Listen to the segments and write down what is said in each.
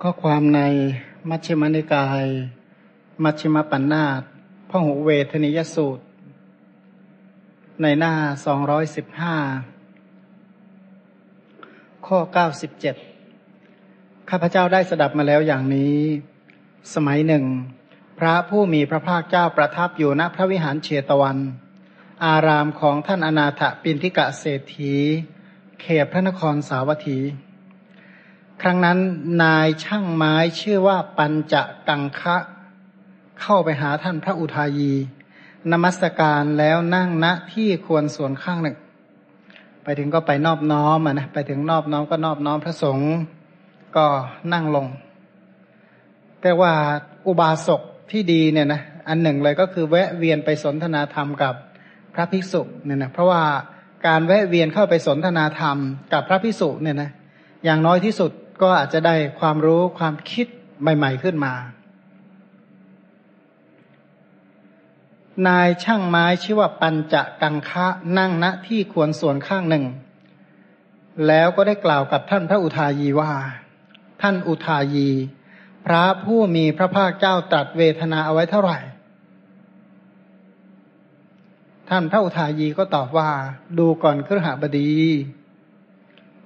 ข้อความในมัชฌิมนิกาย มัชฌิมปัญนาตพหูเวทนิยสูตร ในหน้าสองร้อยสิบห้าข้อเก้าสิบเจ็ดข้าพเจ้าได้สดับมาแล้วอย่างนี้ สมัยหนึ่ง พระผู้มีพระภาคเจ้าประทับอยู่ณพระวิหารเชตวัน อารามของท่านอนาถปินทิกะเศรษฐี เขตพระนครสาวัตถี ครั้งนั้นนายช่างไม้ชื่อว่าปัญจกังคะ เข้าไปหาท่านพระอุทายี นมัสการแล้วนั่งณที่ควรส่วนข้างหนึ่ง ไปถึงก็ไปนอบน้อมนะไปถึงนอบน้อมก็นอบน้อมพระสงฆ์ก็นั่งลง แต่ว่าอุบาสกที่ดีเนี่ยนะอันหนึ่งเลยก็คือแวะเวียนไปสนทนาธรรมกับพระภิกษุเนี่ยนะเพราะว่าการแวะเวียนเข้าไปสนทนาธรรมกับพระภิกษุเนี่ยนะอย่างน้อยที่สุด ก็อาจจะได้ความรู้ความคิดใหม่ ๆขึ้นมา นายช่างไม้ชื่อว่าปัญจกังคะนั่งณที่ควรส่วนข้างหนึ่ง แล้วก็ได้กล่าวกับท่านพระอุทายีว่า ท่านอุทายี พระผู้มีพระภาคเจ้าตรัสเวทนาเอาไว้เท่าไหร่ ท่านพระอุทายีก็ตอบว่า ดูก่อนครหบดี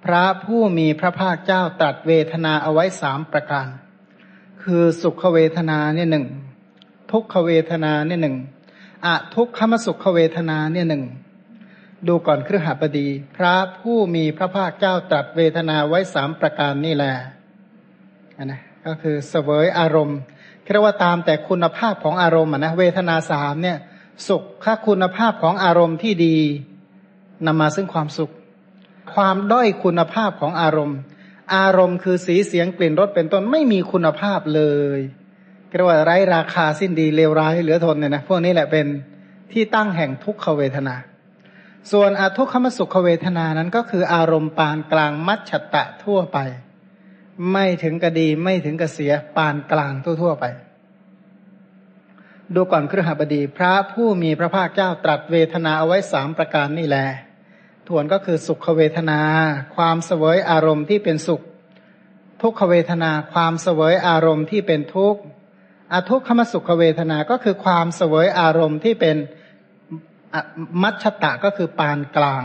พระผู้มีพระภาคเจ้าตรัสเวทนาเอาไว้สามประการ คือสุขเวทนาเนี่ยหนึ่งทุกขเวทนาเนี่ยหนึ่งอะทุกขมสุขเวทนาเนี่ยหนึ่งดูก่อนครือหาบดี พระผู้มีพระภาคเจ้าตรัสเวทนาไว้สามประการนี่แหละนะก็คือเสวยอารมณ์เรียกว่าตามแต่คุณภาพของอารมณ์นะเวทนาสามเนี่ย สุขค่าคุณภาพของอารมณ์ที่ดีนำมาซึ่งความสุข ความด้อยคุณภาพของอารมณ์ อารมณ์คือสีเสียงกลิ่นรสเป็นต้นไม่มีคุณภาพเลยเรียกว่าไร้ราคาสิ้นดีเลวร้ายเหลือทนเนี่ยนะพวกนี้แหละเป็นที่ตั้งแห่งทุกขเวทนา ส่วนอทุกขมสุขเวทนานั้นก็คืออารมณ์ปานกลางมัชฉตะทั่วไป ไม่ถึงกระดีไม่ถึงกระเสียปานกลางทั่วๆไป ดูก่อนครหบดี พระผู้มีพระภาคเจ้าตรัสเวทนาเอาไว้สามประการนี่แหละ ทวนก็คือสุขเวทนา ความเสวยอารมณ์ที่เป็นสุข ทุกขเวทนา ความเสวยอารมณ์ที่เป็นทุกข์อทุกขมสุขเวทนา ก็คือความเสวยอารมณ์ที่เป็นมัชชตะก็คือปานกลาง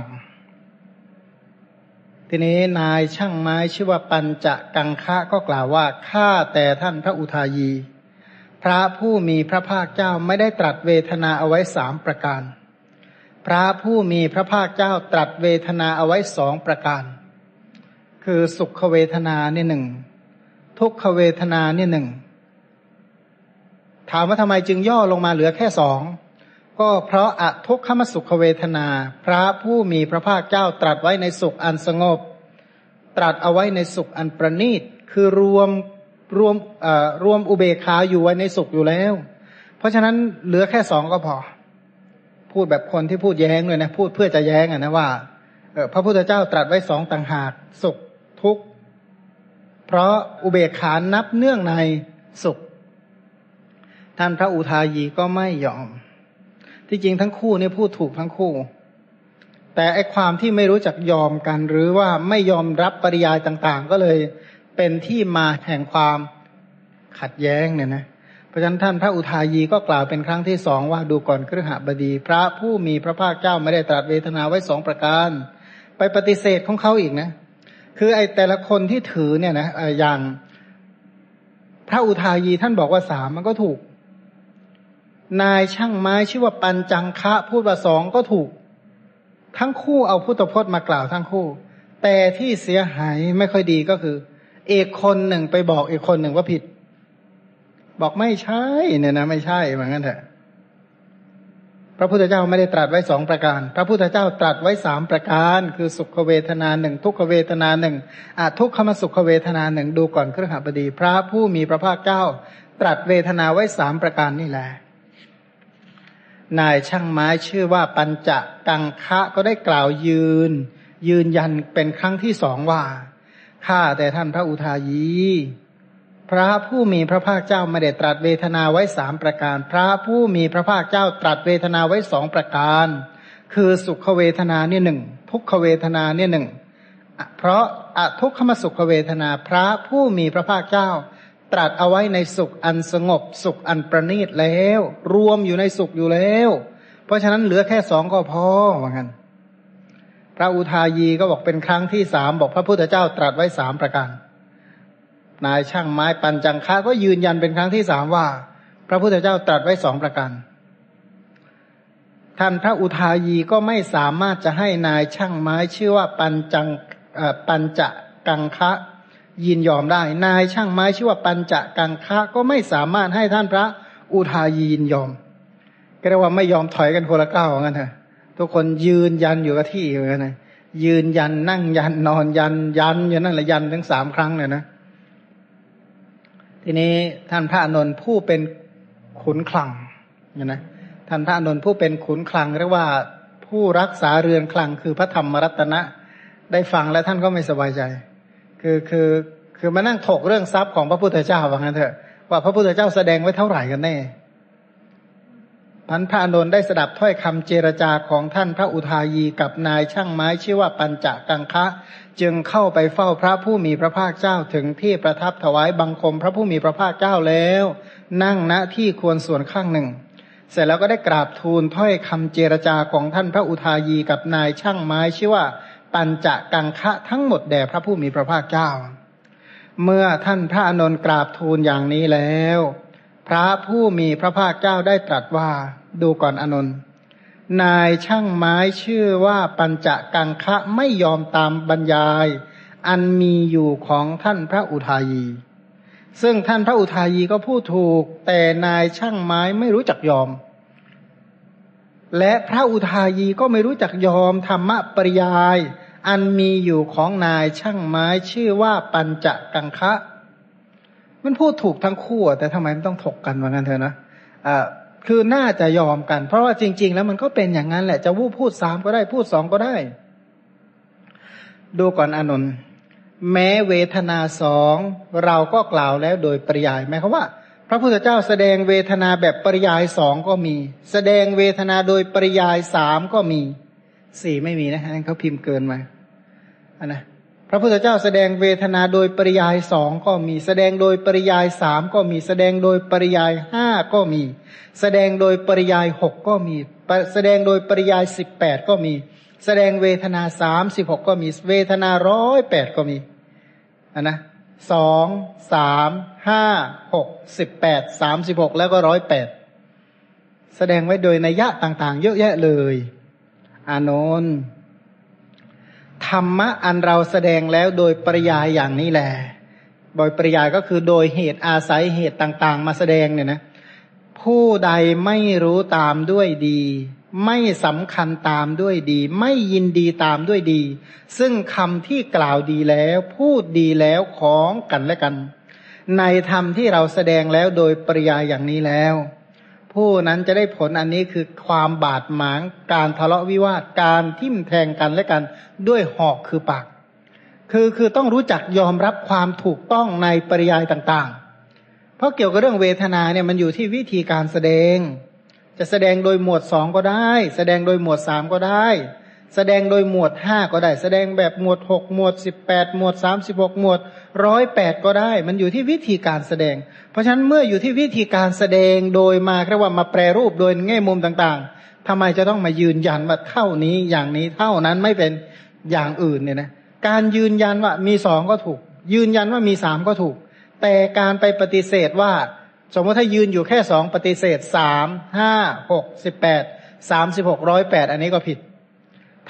ทีนี้นายช่างไม้ชื่อว่าปัญจกังคะก็กล่าวว่าข้าแต่ท่านพระอุทายี พระผู้มีพระภาคเจ้าไม่ได้ตรัสเวทนาเอาไว้สามประการ พระผู้มีพระภาคเจ้าตรัสเวทนาเอาไว้สองประการ คือสุขเวทนาเนี่ยหนึ่งทุกขเวทนาเนี่ยหนึ่งถามว่าทำไมจึงย่อลงมาเหลือแค่สองก็เพราะอทุกขมสุขเวทนา พระผู้มีพระภาคเจ้าตรัสไว้ในสุขอันสงบ ตรัสเอาไว้ในสุขอันประณีตคือรวมรวมรวมอุเบกขาอยู่ไว้ในสุขอยู่แล้ว เพราะฉะนั้นเหลือแค่สองก็พอ พูดแบบคนที่พูดแย้งเลยนะ พูดเพื่อจะแย้งอะนะว่าเออพระพุทธเจ้าตรัสไว้สองต่างหากสุขทุกข์เพราะอุเบกขานับเนื่องในสุข ท่านพระอุทายีก็ไม่ยอม ที่จริงทั้งคู่นี่พูดถูกทั้งคู่ แต่ไอความที่ไม่รู้จักยอมกัน หรือว่าไม่ยอมรับปริยายต่าง ๆ ก็เลยเป็นที่มาแห่งความขัดแย้งเนี่ยนะเพราะฉะนั้นท่านพระอุทายีก็กล่าวเป็นครั้งที่สองว่าดูก่อนครหบดี พระผู้มีพระภาคเจ้าไม่ได้ตรัสเวทนาไว้สองประการ ไปปฏิเสธของเขาอีกนะ คือไอ้แต่ละคนที่ถือเนี่ยนะอย่างพระอุทายีท่านบอกว่าสามมันก็ถูก นายช่างไม้ชื่อว่าปัญจังคะพูดว่าสองก็ถูก ทั้งคู่เอาพุทธพจน์มากล่าวทั้งคู่ แต่ที่เสียหายไม่ค่อยดีก็คือ เอกคนหนึ่งไปบอกเอกคนหนึ่งว่าผิด บอกไม่ใช่เนี่ยนะไม่ใช่เหมือนกันเถอะพระพุทธเจ้าไม่ได้ตรัสไว้สองประการ พระพุทธเจ้าตรัสไว้สามประการ คือสุขเวทนาหนึ่งทุกขเวทนาหนึ่งอาทุกขมสุขเวทนาหนึ่งดูก่อนเครือขบดี พระผู้มีพระภาคเจ้า ตรัสเวทนาไว้สามประการนี่แหละนายช่างไม้ชื่อว่าปัญจกังคะก็ได้กล่าวยืน ยืนยันเป็นครั้งที่สองว่าข้าแต่ท่านพระอุทายี พระผู้มีพระภาคเจ้าไม่ได้ตรัสเวทนาไว้สามประการ พระผู้มีพระภาคเจ้าตรัสเวทนาไว้สองประการ คือสุขเวทนาเนี่ยหนึ่งทุกขเวทนาเนี่ยหนึ่งเพราะอทุกขมสุขเวทนา พระผู้มีพระภาคเจ้า ตรัสเอาไว้ในสุขอันสงบ สุขอันประณีตแล้ว รวมอยู่ในสุขอยู่แล้ว เพราะฉะนั้นเหลือแค่สองก็พอว่างั้นพระอุทายีก็บอกเป็นครั้งที่สามบอกพระพุทธเจ้าตรัสไว้สามประการ นายช่างไม้ปันจังค้าก็ยืนยันเป็นครั้งที่สามว่า พระพุทธเจ้าตรัสไว้สองประการท่านพระอุทายีก็ไม่สามารถจะให้นายช่างไม้ชื่อว่าปัญจังปัญจะกังคะยินยอมได้ นายช่างไม้ชื่อว่าปัญจะกังคะก็ไม่สามารถให้ท่านพระอุทายียินยอม ก็เรียกว่าไม่ยอมถอยกันคนละก้าวเหมือนกันเถอะทุกคนยืนยันอยู่กับที่เหมือนกันยืนยันนั่งยันนอนยันยันอยู่นั่นแหละยันทั้งสามครั้งเลยนะ ทีนี้ท่านพระอนุนผู้เป็นขุนคลังเนี่ยนะท่านพระอนุนผู้เป็นขุนคลังเรียกว่าผู้รักษาเรือนคลังคือพระธรรมรัตนะได้ฟังแล้วท่านก็ไม่สบายใจ คือคือคือมานั่งถกเรื่องทรัพย์ของพระพุทธเจ้าว่างั้นเถอะว่าพระพุทธเจ้าแสดงไว้เท่าไหร่กันแน่ พันพระอนุนได้สดับถ้อยคำเจรจาของท่านพระอุทายีกับนายช่างไม้ชื่อว่าปัญจกังคะ จึงเข้าไปเฝ้าพระผู้มีพระภาคเจ้าถึงที่ประทับถวายบังคมพระผู้มีพระภาคเจ้าแล้ว นั่งณที่ควรส่วนข้างหนึ่ง เสร็จแล้วก็ได้กราบทูลถ้อยคำเจรจาของท่านพระอุทายีกับนายช่างไม้ชื่อว่า ปัญจกังคะทั้งหมดแด่พระผู้มีพระภาคเจ้า เมื่อท่านพระอนุนกราบทูลอย่างนี้แล้ว พระผู้มีพระภาคเจ้าได้ตรัสว่าดูก่อนอนนท์นายช่างไม้ชื่อว่าปัญจกังคะไม่ยอมตามบรรยาย อันมีอยู่ของท่านพระอุทายี ซึ่งท่านพระอุทายีก็พูดถูก แต่นายช่างไม้ไม่รู้จักยอม และพระอุทายีก็ไม่รู้จักยอมธรรมะปริยาย อันมีอยู่ของนายช่างไม้ชื่อว่าปัญจกังคะ มันพูดถูกทั้งคู่แต่ทำไมมันต้องถกกันว่างั้นเถอะนะอ่าคือน่าจะยอมกัน เพราะว่าจริง ๆ แล้วมันก็เป็นอย่างนั้นแหละ จะวูพูดสามก็ได้พูดสองก็ได้ ดูก่อนอนนท์แม้เวทนาสองเราก็กล่าวแล้วโดยปริยายหมายความว่า พระพุทธเจ้าแสดงเวทนาแบบปริยายสองก็มี แสดงเวทนาโดยปริยายสามก็มีสี่ไม่มีนะฮะเขาพิมพ์เกินมาอันนะ พระพุทธเจ้าแสดงเวทนาโดยปริยายสองก็มี แสดงโดยปริยายสามก็มี แสดงโดยปริยายห้าก็มี แสดงโดยปริยายหกก็มี แสดงโดยปริยายสิบแปดก็มี แสดงเวทนาสามสิบหกก็มี เวทนาร้อยแปดก็มีอันนะสองสามห้าหกสิบแปดสามสิบหกแล้วก็ร้อยแปดแสดงไว้โดยนัยยะต่างๆ เยอะแยะเลย อานนท์ ธรรมะอันเราแสดงแล้วโดยปริยายอย่างนี้แหละโดยปริยายก็คือโดยเหตุอาศัยเหตุต่าง ๆ มาแสดงเนี่ยนะ ผู้ใดไม่รู้ตามด้วยดี ไม่สำคัญตามด้วยดี ไม่ยินดีตามด้วยดี ซึ่งคำที่กล่าวดีแล้ว พูดดีแล้วของกันและกัน ในธรรมที่เราแสดงแล้วโดยปริยายอย่างนี้แล้ว ผู้นั้นจะได้ผลอันนี้คือความบาดหมาง การทะเลาะวิวาทการทิ่มแทงกันและกันด้วยหอกคือปาก คือคือต้องรู้จักยอมรับความถูกต้องในปริยายต่างๆ เพราะเกี่ยวกับเรื่องเวทนาเนี่ยมันอยู่ที่วิธีการแสดง จะแสดงโดยหมวดสองก็ได้ แสดงโดยหมวดสามก็ได้ แสดงโดยหมวดห้าก็ได้ แสดงแบบหมวดหกหมวดสิบแปดหมวดสามสิบหกหมวด ร้อยแปดก็ได้ มันอยู่ที่วิธีการแสดง เพราะฉะนั้นเมื่ออยู่ที่วิธีการแสดงโดยมาเรียกว่ามาแปรรูปโดยแง่มุมต่างๆทำไมจะต้องมายืนยันว่าเท่านี้อย่างนี้เท่านั้นไม่เป็นอย่างอื่นเนี่ยนะการยืนยันว่ามีสองก็ถูก ยืนยันว่ามีสามก็ถูก แต่การไปปฏิเสธว่า สมมติถ้ายืนอยู่แค่สองปฏิเสธสามห้าหกสิบแปดสามสิบหกร้อยแปดอันนี้ก็ผิด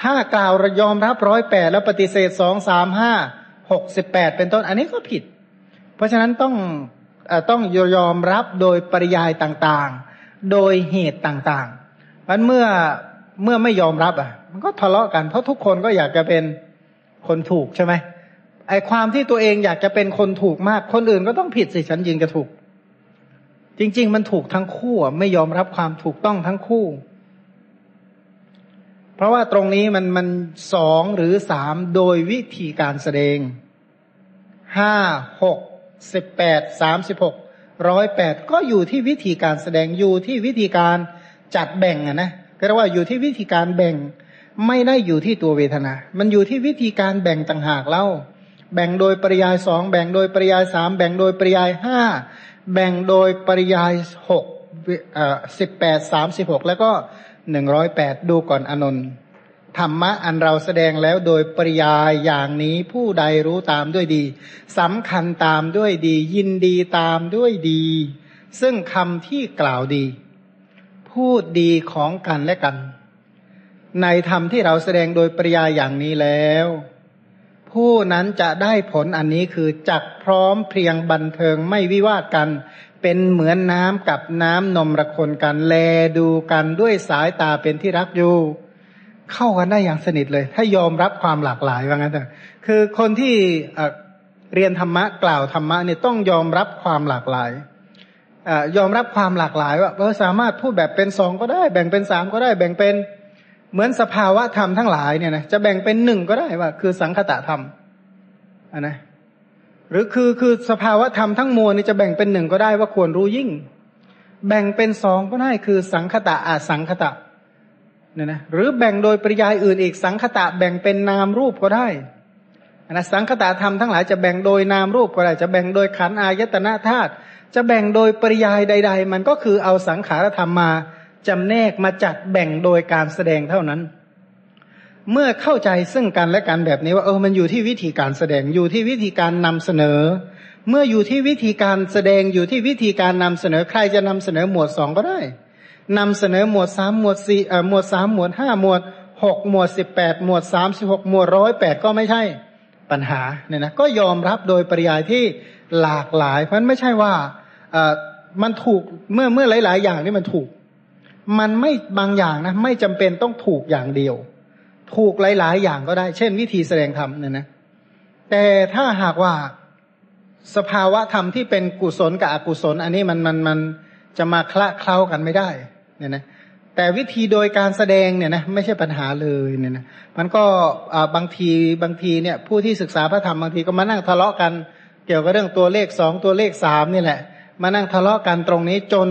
ถ้ากล่าวยอมรับร้อยแปดแล้วปฏิเสธสองสามห้า หกสิบแปดเป็นต้น อันนี้ก็ผิด เพราะฉะนั้นต้องอต้องยอมรับโดยปริยายต่างๆ โดยเหตุต่างๆมันเมื่อเมื่อไม่ยอมรับอะ มันก็ทะเลาะกัน เพราะทุกคนก็อยากจะเป็นคนถูกใช่ไหมไอความที่ตัวเองอยากจะเป็นคนถูกมาก คนอื่นก็ต้องผิดสิฉันยิงจะถูก จริง ๆ มันถูกทั้งคู่ไม่ยอมรับความถูกต้องทั้งคู่ ราะว่าตรงนี้มันมันสองหรือสามโดยวิธีการแสดงห้าหกสิบแปดสามสิบหกร้อยแปดก็อยู่ที่วิธีการแสดงอยู่ที่วิธีการจัดแบ่งอะนะก็เรียกว่าอยู่ที่วิธีการแบ่งไม่ได้อยู่ที่ตัวเวทนา มันอยู่ที่วิธีการแบ่งต่างหากเล่า แบ่งโดยปริยายสองแบ่งโดยปริยายสามแบ่งโดยปริยายห้าแบ่งโดยปริยายหกสิบแปดสามสิบหกแล้วก็ หนึ่งร้อยแปดดูก่อนอนนท์ธรรมะอันเราแสดงแล้วโดยปริยายอย่างนี้ผู้ใดรู้ตามด้วยดีสำคัญตามด้วยดี ยินดีตามด้วยดี ซึ่งคำที่กล่าวดี พูดดีของกันและกัน ในธรรมที่เราแสดงโดยปริยายอย่างนี้แล้ว ผู้นั้นจะได้ผลอันนี้คือจักพร้อมเพียงบันเทิงไม่วิวาทกัน เป็นเหมือนน้ำกับน้ำนมระคนกันแลดูกันด้วยสายตาเป็นที่รักอยู่ เข้ากันได้อย่างสนิทเลย ถ้ายอมรับความหลากหลายว่างั้นเถอะคือคนที่เรียนธรรมะกล่าวธรรมะเนี่ยต้องยอมรับความหลากหลายอยอมรับความหลากหลายว่าเออสามารถพูดแบบเป็นสองก็ได้ แบ่งเป็นสามก็ได้ แบ่งเป็นเหมือนสภาวะธรรมทั้งหลายเนี่ยนะจะแบ่งเป็นหนึ่งก็ได้ว่า คือสังคตะธรรมอันนะ หรือคือคือสภาวะธรรมทั้งมวลนี่จะแบ่งเป็นหนึ่งก็ได้ว่าควรรู้ยิ่ง แบ่งเป็นสองก็ได้คือสังคตะอาสังคตะเนี่ยนะหรือแบ่งโดยปริยายอื่นอีกสังคตะแบ่งเป็นนามรูปก็ได้นะสังคตะธรรมทั้งหลายจะแบ่งโดยนามรูปก็ได้จะแบ่งโดยขันอายตนะธาตุจะแบ่งโดยปริยายใด ๆ มันก็คือเอาสังขารธรรมมาจำแนกมาจัดแบ่งโดยการแสดงเท่านั้น เมื่อเข้าใจซึ่งกันและกันแบบนี้ว่าเออมันอยู่ที่วิธีการแสดงอยู่ที่วิธีการนำเสนอ เมื่ออยู่ที่วิธีการแสดงอยู่ที่วิธีการนำเสนอใครจะนำเสนอหมวดสองก็ได้นำเสนอหมวดสามหมวดสี่เอ่อหมวดสามหมวดห้าหมวดหกหมวดสิบแปดหมวดสามสิบหกหมวดร้อยแปดก็ไม่ใช่ปัญหาเนี่ยนะก็ยอมรับโดยปริยายที่หลากหลาย เพราะไม่ใช่ว่าเอ่อมันถูกเมื่อเมื่อหลาย ๆ อย่างนี่มันถูก มันไม่บางอย่างนะไม่จำเป็นต้องถูกอย่างเดียว ถูกหลาย ๆ อย่างก็ได้ เช่น วิธีแสดงธรรมเนี่ยนะ แต่ถ้าหากว่าสภาวะธรรมที่เป็นกุศลกับอกุศล อันนี้มันมันมันจะมาคละเคล้ากันไม่ได้ เนี่ยนะแต่วิธีโดยการแสดงเนี่ยนะไม่ใช่ปัญหาเลยเนี่ยนะมันก็บางทีบางทีเนี่ยผู้ที่ศึกษาพระธรรมบางทีก็มานั่งทะเลาะกัน เกี่ยวกับเรื่องตัวเลขสองตัวเลขสามนี่แหละ มานั่งทะเลาะกันตรงนี้จน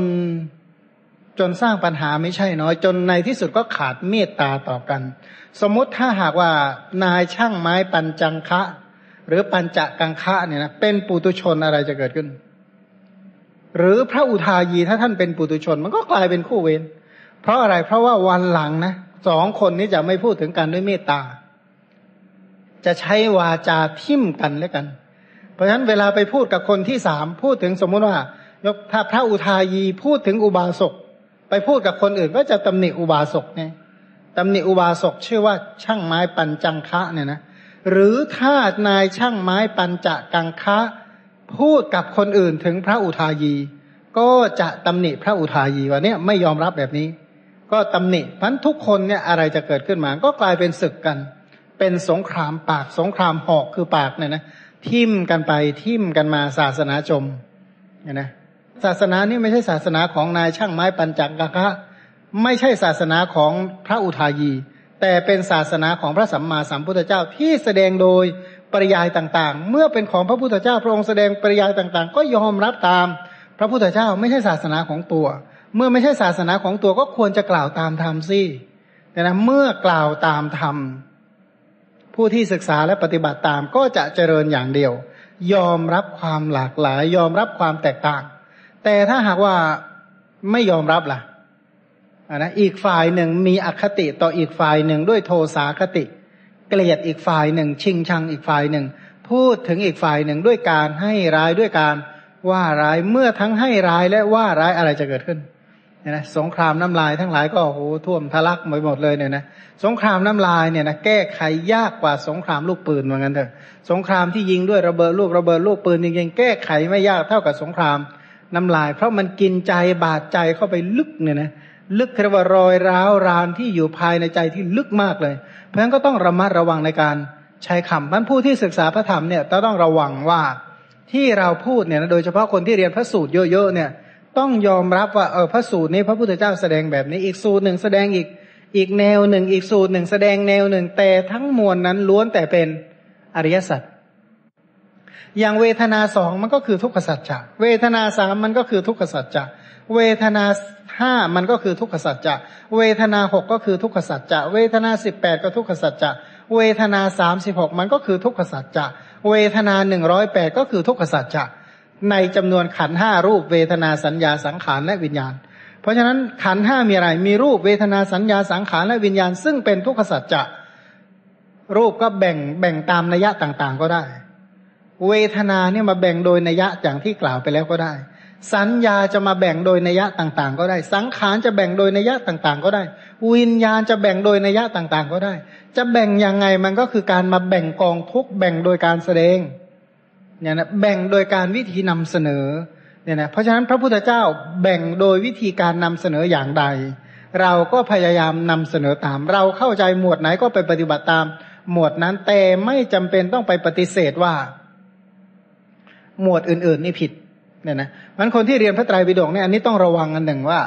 จนสร้างปัญหาไม่ใช่น้อยจนในที่สุดก็ขาดเมตตาต่อกัน สมมติถ้าหากว่านายช่างไม้ปัญจังคะ หรือปัญจกังคะเนี่ยนะเป็นปุตุชนอะไรจะเกิดขึ้น หรือพระอุทายีถ้าท่านเป็นปุตุชน มันก็กลายเป็นคู่เวรเพราะอะไรเพราะว่าวันหลังนะสองคนนี้จะไม่พูดถึงกันด้วยเมตตา จะใช้วาจาทิมกันแล้วกัน เพราะฉะนั้นเวลาไปพูดกับคนที่สามพูดถึงสมมุติว่ายกถ้าพระอุทายีพูดถึงอุบาสกไปพูดกับคนอื่นก็จะตำหนิอุบาสกไง ตำหนิอุบาสกชื่อว่าช่างไม้ปัญจังคะเนี่ยนะหรือถ้านายช่างไม้ปัญจกังคะ พูดกับคนอื่นถึงพระอุทายี ก็จะตำหนิพระอุทายีว่าเนี่ยไม่ยอมรับแบบนี้ ก็ตำหนิพันทุกคนเนี่ยอะไรจะเกิดขึ้นมา ก็กลายเป็นศึกกัน เป็นสงครามปากสงครามหอกคือปากเนี่ยนะทิมกันไปทิมกันมาศาสนาจมเนี่ยนะศาสนานี่ไม่ใช่ศาสนาของนายช่างไม้ปัญจักกะ ไม่ใช่ศาสนาของพระอุทายี แต่เป็นศาสนาของพระสัมมาสัมพุทธเจ้าที่แสดงโดยปริยายต่างๆ เมื่อเป็นของพระพุทธเจ้าพระองค์แสดงปริยายต่างๆ ก็ยอมรับตามพระพุทธเจ้าไม่ใช่ศาสนาของตัว เมื่อไม่ใช่ศาสนาของตัวก็ควรจะกล่าวตามธรรมสิแต่นะเมื่อกล่าวตามธรรมผู้ที่ศึกษาและปฏิบัติตามก็จะเจริญอย่างเดียว ยอมรับความหลากหลาย ยอมรับความแตกต่าง แต่ถ้าหากว่าไม่ยอมรับล่ะ นะอีกฝ่ายหนึ่งมีอคติต่ออีกฝ่ายหนึ่งด้วยโทสาคติ เกลียดอีกฝ่ายหนึ่ง ชิงชังอีกฝ่ายหนึ่ง พูดถึงอีกฝ่ายหนึ่งด้วยการให้ร้ายด้วยการว่าร้ายเมื่อทั้งให้ร้ายและว่าร้ายอะไรจะเกิดขึ้นเนี่ยนะสงครามน้ำลายทั้งหลายก็โหท่วมทะลักไปหมดเลยเนี่ยนะสงครามน้ำลายเนี่ยนะแก้ไขยากกว่าสงครามลูกปืนเหมือนกันเถอะสงครามที่ยิงด้วยระเบิดลูกระเบิดลูกปืนจริงๆแก้ไขไม่ยากเท่ากับสงครามน้ำลาย เพราะมันกินใจบาดใจเข้าไปลึกเนี่ยนะ ลึกเรียกว่ารอยร้าวรานที่อยู่ภายในใจที่ลึกมากเลย เพราะฉะนั้นก็ต้องระมัดระวังในการใช้คำมันผู้ที่ศึกษาพระธรรมเนี่ยต้องระวังว่าที่เราพูดเนี่ยโดยเฉพาะคนที่เรียนพระสูตรเยอะๆเนี่ย ต้องยอมรับว่าเออพระสูตรนี้พระพุทธเจ้าแสดงแบบนี้อีกสูตรหนึ่งแสดงอีกอีกแนวหนึ่งอีกสูตรหนึ่งแสดงแนวหนึ่งแต่ทั้งมวลนั้นล้วนแต่เป็นอริยสัจอย่างเวทนาสองมันก็คือทุกขสัจจะเวทนาสามมันก็คือทุกขสัจจะเวทนา ห้ามันก็คือทุกขสัจจะเวทนาหกก็คือทุกขสัจจะเวทนาสิบแปดก็ทุกขสัจจะเวทนาสามสิบหกมันก็คือทุกขสัจจะเวทนาหนึ่งร้อยแปดก็คือทุกขสัจจะในจำนวนขันห้ารูปเวทนาสัญญาสังขารและวิญญาณ เพราะฉะนั้นขันห้ามีอะไรมีรูปเวทนาสัญญาสังขารและวิญญาณ ซึ่งเป็นทุกขสัจจะรูปก็แบ่งแบ่งตามนัยยะต่างๆก็ได้ เวทนาเนี่ยมาแบ่งโดยนัยยะอย่างที่กล่าวไปแล้วก็ได้ สัญญาจะมาแบ่งโดยนัยยะต่างๆ ก็ได้ สังขารจะแบ่งโดยนัยยะต่างๆ ก็ได้ วิญญาณจะแบ่งโดยนัยยะต่างๆ ก็ได้ จะแบ่งยังไงมันก็คือการมาแบ่งกองทุกแบ่งโดยการแสดงเนี่ยนะแบ่งโดยการวิธีนำเสนอเนี่ยนะเพราะฉะนั้นพระพุทธเจ้าแบ่งโดยวิธีการนำเสนออย่างใด เราก็พยายามนำเสนอตาม เราเข้าใจหมวดไหนก็ไปปฏิบัติตาม หมวดนั้นแต่ไม่จำเป็นต้องไปปฏิเสธว่า หมวดอื่น ๆ นี่ผิด เนี่ยนะมันคนที่เรียนพระไตรปิฎกเนี่ยอันนี้ต้องระวังอันหนึ่งว่า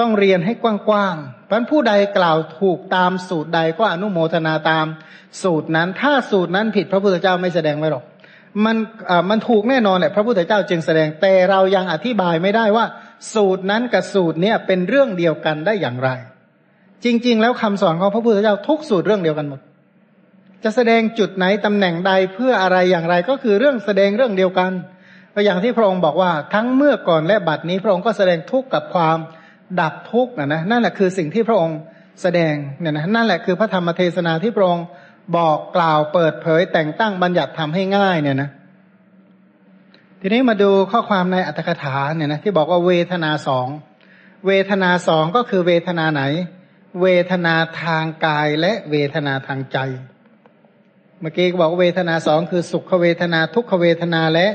ต้องเรียนให้กว้างๆเพราะผู้ใดกล่าวถูกตามสูตรใดก็อนุโมทนาตามสูตรนั้น ถ้าสูตรนั้นผิดพระพุทธเจ้าไม่แสดงไว้หรอก มันอ่ามันถูกแน่นอนแหละพระพุทธเจ้าจึงแสดงแต่เรายังอธิบายไม่ได้ว่า สูตรนั้นกับสูตรเนี่ยเป็นเรื่องเดียวกันได้อย่างไร จริง ๆ แล้วคำสอนของพระพุทธเจ้าทุกสูตรเรื่องเดียวกันหมด จะแสดงจุดไหนตำแหน่งใดเพื่ออะไรอย่างไรก็คือเรื่องแสดงเรื่องเดียวกัน ก็อย่างที่พระองค์บอกว่าทั้งเมื่อก่อนและบัดนี้พระองค์ก็แสดงทุกข์กับความดับทุกข์นะนะนั่นแหละคือสิ่งที่พระองค์แสดงเนี่ยนะนั่นแหละคือพระธรรมเทศนาที่พระองค์บอกกล่าวเปิดเผยแต่งตั้งบัญญัติทำให้ง่ายเนี่ยนะทีนี้มาดูข้อความในอัตถกถาเนี่ยนะที่บอกว่าเวทนาสองเวทนาสองก็คือเวทนาไหน เวทนาทางกายและเวทนาทางใจ เมื่อกี้บอกเวทนาสองคือสุขเวทนาทุกขเวทนาและ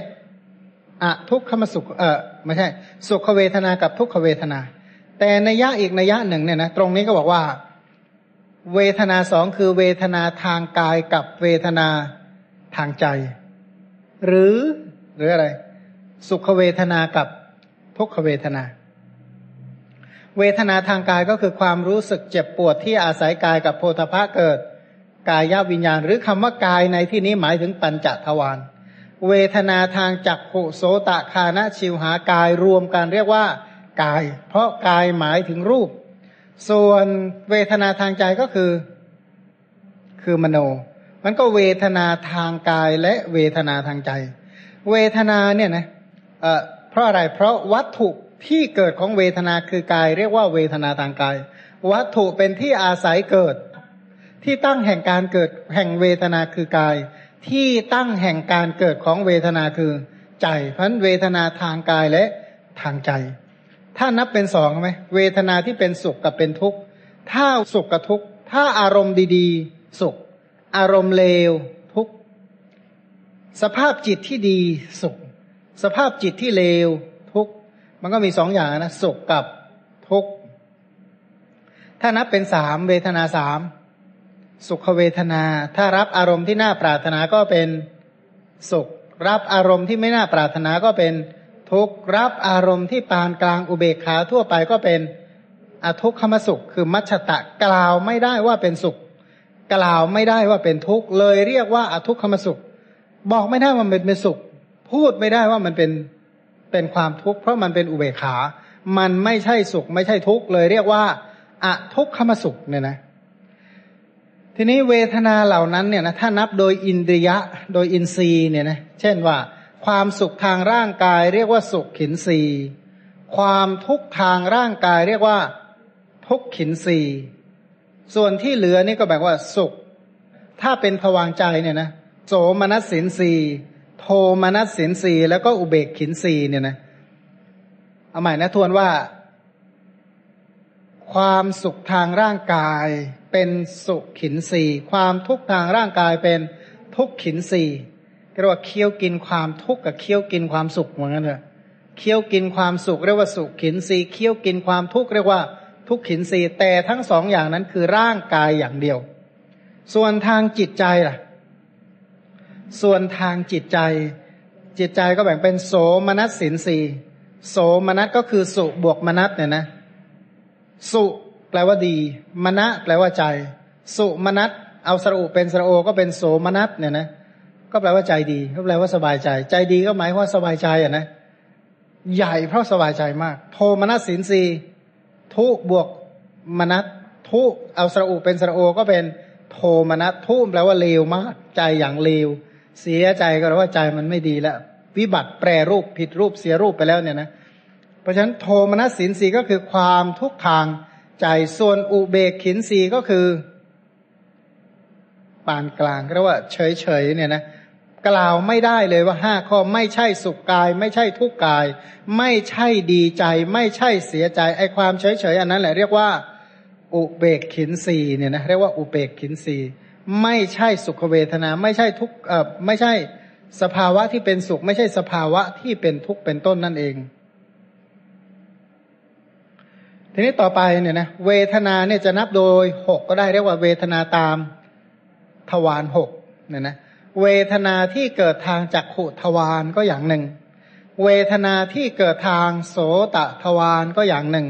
อะทุกขมสุขเออไม่ใช่ สุขเวทนากับทุกขเวทนา แต่ในยะอีกในยะหนึ่งเนี่ยนะตรงนี้ก็บอกว่า เวทนาสองคือเวทนาทางกายกับเวทนาทางใจ หรือหรืออะไร สุขเวทนากับทุกขเวทนา เวทนาทางกายก็คือความรู้สึกเจ็บปวดที่อาศัยกายกับโพธภะเกิด กายวิญญาณ หรือคำว่ากายในที่นี้หมายถึงปัญจทวาร เวทนาทางจักขุโสตคานะชิวหากายรวมกันเรียกว่ากาย เพราะกายหมายถึงรูป ส่วนเวทนาทางใจก็คือ คือมโน มันก็เวทนาทางกายและเวทนาทางใจ เวทนาเนี่ยนะเอ่อเพราะอะไรเพราะวัตถุที่เกิดของเวทนาคือกาย เรียกว่าเวทนาทางกาย วัตถุเป็นที่อาศัยเกิด ที่ตั้งแห่งการเกิดแห่งเวทนาคือกาย ที่ตั้งแห่งการเกิดของเวทนาคือใจเพราะเวทนาทางกายและทางใจ ถ้านับเป็นสองไหมเวทนาที่เป็นสุขกับเป็นทุกข์ ถ้าสุขกับทุกข์ ถ้าอารมณ์ดีๆ สุข อารมณ์เลวทุกข์ สภาพจิตที่ดีสุข สภาพจิตที่เลวทุกข์ มันก็มีสองอย่างนะสุขกับทุกข์ ถ้านับเป็นสามเวทนาสาม สุขเวทนา ถ้ารับอารมณ์ที่น่าปรารถนาก็เป็นสุข รับอารมณ์ที่ไม่น่าปรารถนาก็เป็นทุกข์รับอารมณ์ที่ปานกลางอุเบกขาทั่วไปก็เป็นอทุกขมสุข คือมัชตะกล่าวไม่ได้ว่าเป็นสุข กล่าวไม่ได้ว่าเป็นทุกข์เลยเรียกว่าอทุกขมสุข บอกไม่ได้ว่ามันเป็นสุข พูดไม่ได้ว่ามันเป็นเป็นความทุกข์เพราะมันเป็นอุเบกขา มันไม่ใช่สุข ไม่ใช่ทุกข์เลยเรียกว่าอทุกขมสุขเนี่ยนะ ทีนี้เวทนาเหล่านั้นเนี่ยนะถ้านับโดยอินทรียะโดยอินทรีย์เนี่ยนะเช่นว่า ความสุขทางร่างกายเรียกว่าสุขขินรีความทุกข์ทางร่างกายเรียกว่าทุกขินรีส่วนที่เหลือนี่ก็แบบว่าสุข ถ้าเป็นผวางใจเนี่ยนะโสมนัสสินรีโทมนัสสินรีแล้วก็อุเบกขินรีเนี่ยนะเอาใหม่นะทวนว่า ความสุขทางร่างกาย เป็นสุขินสีความทุกข์ทางร่างกายเป็นทุกขินสีเรียกว่าเคี้ยวกินความทุกข์กับเคี้ยวกินความสุขเหมือนกันเลยเคี้ยวกินความสุขเรียกว่าสุขขินสีเคี้ยวกินความทุกข์เรียกว่าทุกขินสีแต่ทั้งสองอย่างนั้นคือร่างกายอย่างเดียว ส่วนทางจิตใจล่ะ ส่วนทางจิตใจ จิตใจก็แบ่งเป็นโสมนัสสินสีโสมนัสก็คือสุบวกมนัสเนี่ยนะ สุ ลว่าดี มณะแปลว่าใจ สุมนัตเอาสระอุเป็นสระโอก็เป็นโสมนัตเนี่ยนะ ก็แปลว่าใจดี ก็แปลว่าสบายใจ ใจดีก็หมายว่าสบายใจอะนะ ใหญ่เพราะสบายใจมาก โทมนัสสินสีทุบวกมนัสทุเอาสระอุเป็นสระโอก็เป็นโทมนัสทุแปลว่าเลวมาก ใจอย่างเลว เสียใจก็แปลว่าใจมันไม่ดีแล้ววิบัติแปรรูปผิดรูปเสียรูปไปแล้วเนี่ยนะ เพราะฉะนั้นโทมนัสสินสีก็คือความทุกข์ทาง ใจส่วนอุเบกขินสีก็คือ ปานกลางเรียกว่าเฉยเฉยเนี่ยนะกล่าวไม่ได้เลยว่าห้าข้อไม่ใช่สุขกาย ไม่ใช่ทุกกาย ไม่ใช่ดีใจ ไม่ใช่เสียใจไอความเฉยเฉยอันนั้นแหละเรียกว่า อุเบกขินสีเนี่ยนะเรียกว่าอุเบกขินสีไม่ใช่สุขเวทนา ไม่ใช่ทุกเอ่อไม่ใช่สภาวะที่เป็นสุข ไม่ใช่สภาวะที่เป็นทุกข์เป็นต้นนั่นเอง ทีนี้ต่อไปเนี่ยนะเวทนาเนี่ยจะนับโดยหกก็ได้เรียกว่าเวทนาตามทวารหกเนี่ยนะเวทนาที่เกิดทางจักขุทวารก็อย่างหนึ่ง เวทนาที่เกิดทางโสตะทวารก็อย่างหนึ่ง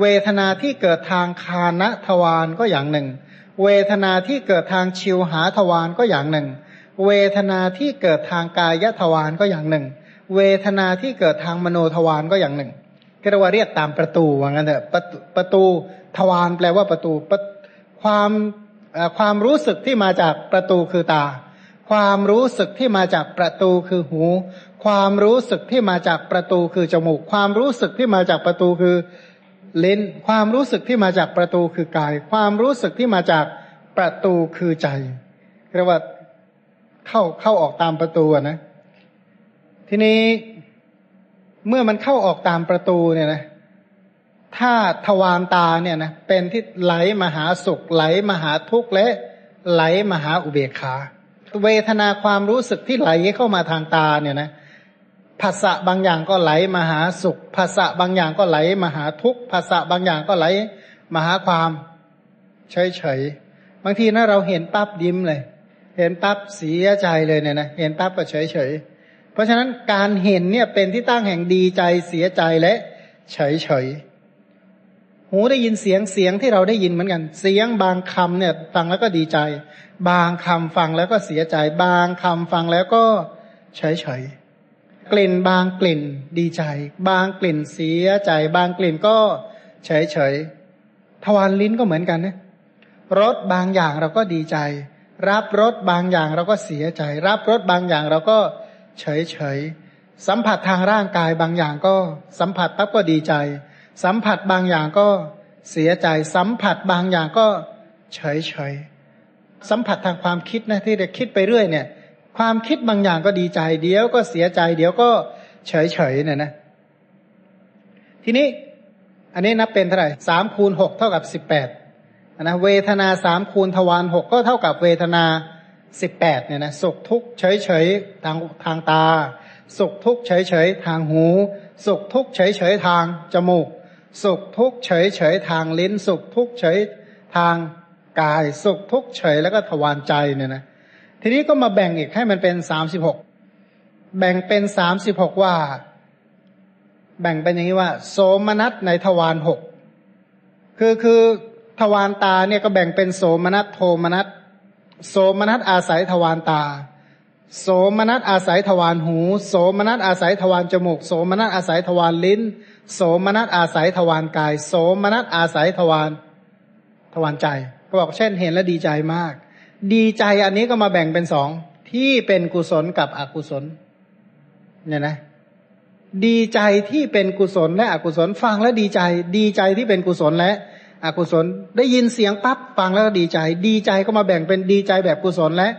เวทนาที่เกิดทางคานะทวารก็อย่างหนึ่ง เวทนาที่เกิดทางชิวหาทวารก็อย่างหนึ่ง เวทนาที่เกิดทางกายทวารก็อย่างหนึ่ง เวทนาที่เกิดทางมโนทวารก็อย่างหนึ่ง ก็เรียกว่าเรียกตามประตูว่างั้นเถอะประตูทวารแปลว่าประตูความความรู้สึกที่มาจากประตูคือตา ความรู้สึกที่มาจากประตูคือหู ความรู้สึกที่มาจากประตูคือจมูก ความรู้สึกที่มาจากประตูคือลิ้น ความรู้สึกที่มาจากประตูคือกาย ความรู้สึกที่มาจากประตูคือใจเรียกว่าเข้าเข้าออกตามประตูนะ ทีนี้ เมื่อมันเข้าออกตามประตูเนี่ยนะถ้าทวารตาเนี่ยนะเป็นที่ไหลมหาสุข ไหลมหาทุกข์และไหลมหาอุเบกขา เวทนาความรู้สึกที่ไหลเข้ามาทางตาเนี่ยนะภาษะบางอย่างก็ไหลมหาสุขภาษะบางอย่างก็ไหลมหาทุกข์ภาษะบางอย่างก็ไหลมหาความเฉยเฉยบางทีนะเราเห็นปั๊บยิ้มเลย เห็นปั๊บเสียใจเลยเนี่ยนะเห็นปั๊บก็เฉยเฉย เพราะฉะนั้นการเห็นเนี่ยเป็นที่ตั้งแห่งดีใจเสียใจและเฉยเฉยหูได้ยินเสียงเสียงที่เราได้ยินเหมือนกัน เสียงบางคำเนี่ยฟังแล้วก็ดีใจ บางคำฟังแล้วก็เสียใจ บางคำฟังแล้วก็เฉยเฉยกลิ่นบางกลิ่นดีใจ บางกลิ่นเสียใจ บางกลิ่นก็เฉยเฉยทวารลิ้นก็เหมือนกันนะรสบางอย่างเราก็ดีใจ รับรสบางอย่างเราก็เสียใจ รับรสบางอย่างเราก็เฉยเฉยสัมผัสทางร่างกายบางอย่างก็สัมผัสปั๊บก็ดีใจ สัมผัสบางอย่างก็เสียใจ สัมผัสบางอย่างก็เฉยเฉยสัมผัสทางความคิดนะที่จะคิดไปเรื่อยเนี่ย ความคิดบางอย่างก็ดีใจ เดี๋ยวก็เสียใจ เดี๋ยวก็เฉยเฉยเนี่ยนะ ทีนี้ อันนี้นับเป็นเท่าไหร่สามคูณหกเท่ากับสิบแปดนะเวทนาสามคูณทวารหกก็เท่ากับเวทนา สิบแปดเนี่ยนะสุขทุกข์เฉยเฉยทางทางตา สุขทุกข์เฉยเฉยทางหู สุขทุกข์เฉยเฉยทางจมูก สุขทุกข์เฉยเฉยทางลิ้น สุขทุกข์เฉยทางกาย สุขทุกข์เฉยแล้วก็ทวารใจเนี่ยนะทีนี้ก็มาแบ่งอีกให้มันเป็นสามสิบหกแบ่งเป็นสามสิบหกว่า แบ่งเป็นอย่างนี้ว่า โสมนัสในทวารหกคือคือทวารตาเนี่ยก็แบ่งเป็นโสมนัสโทมนัส โสมนัสอาศัยทวารตา โสมนัสอาศัยทวารหู โสมนัสอาศัยทวารจมูก โสมนัสอาศัยทวารลิ้น โสมนัสอาศัยทวารกาย โสมนัสอาศัยทวารทวารใจก็บอกเช่นเห็นแล้วดีใจมาก ดีใจอันนี้ก็มาแบ่งเป็นสองที่เป็นกุศลกับอกุศล เนี่ยนะ ดีใจที่เป็นกุศลและอกุศลฟังแล้วดีใจ ดีใจที่เป็นกุศลและ อกุศลได้ยินเสียงปั๊บฟังแล้วก็ดีใจ ดีใจก็มาแบ่งเป็นดีใจแบบกุศลและ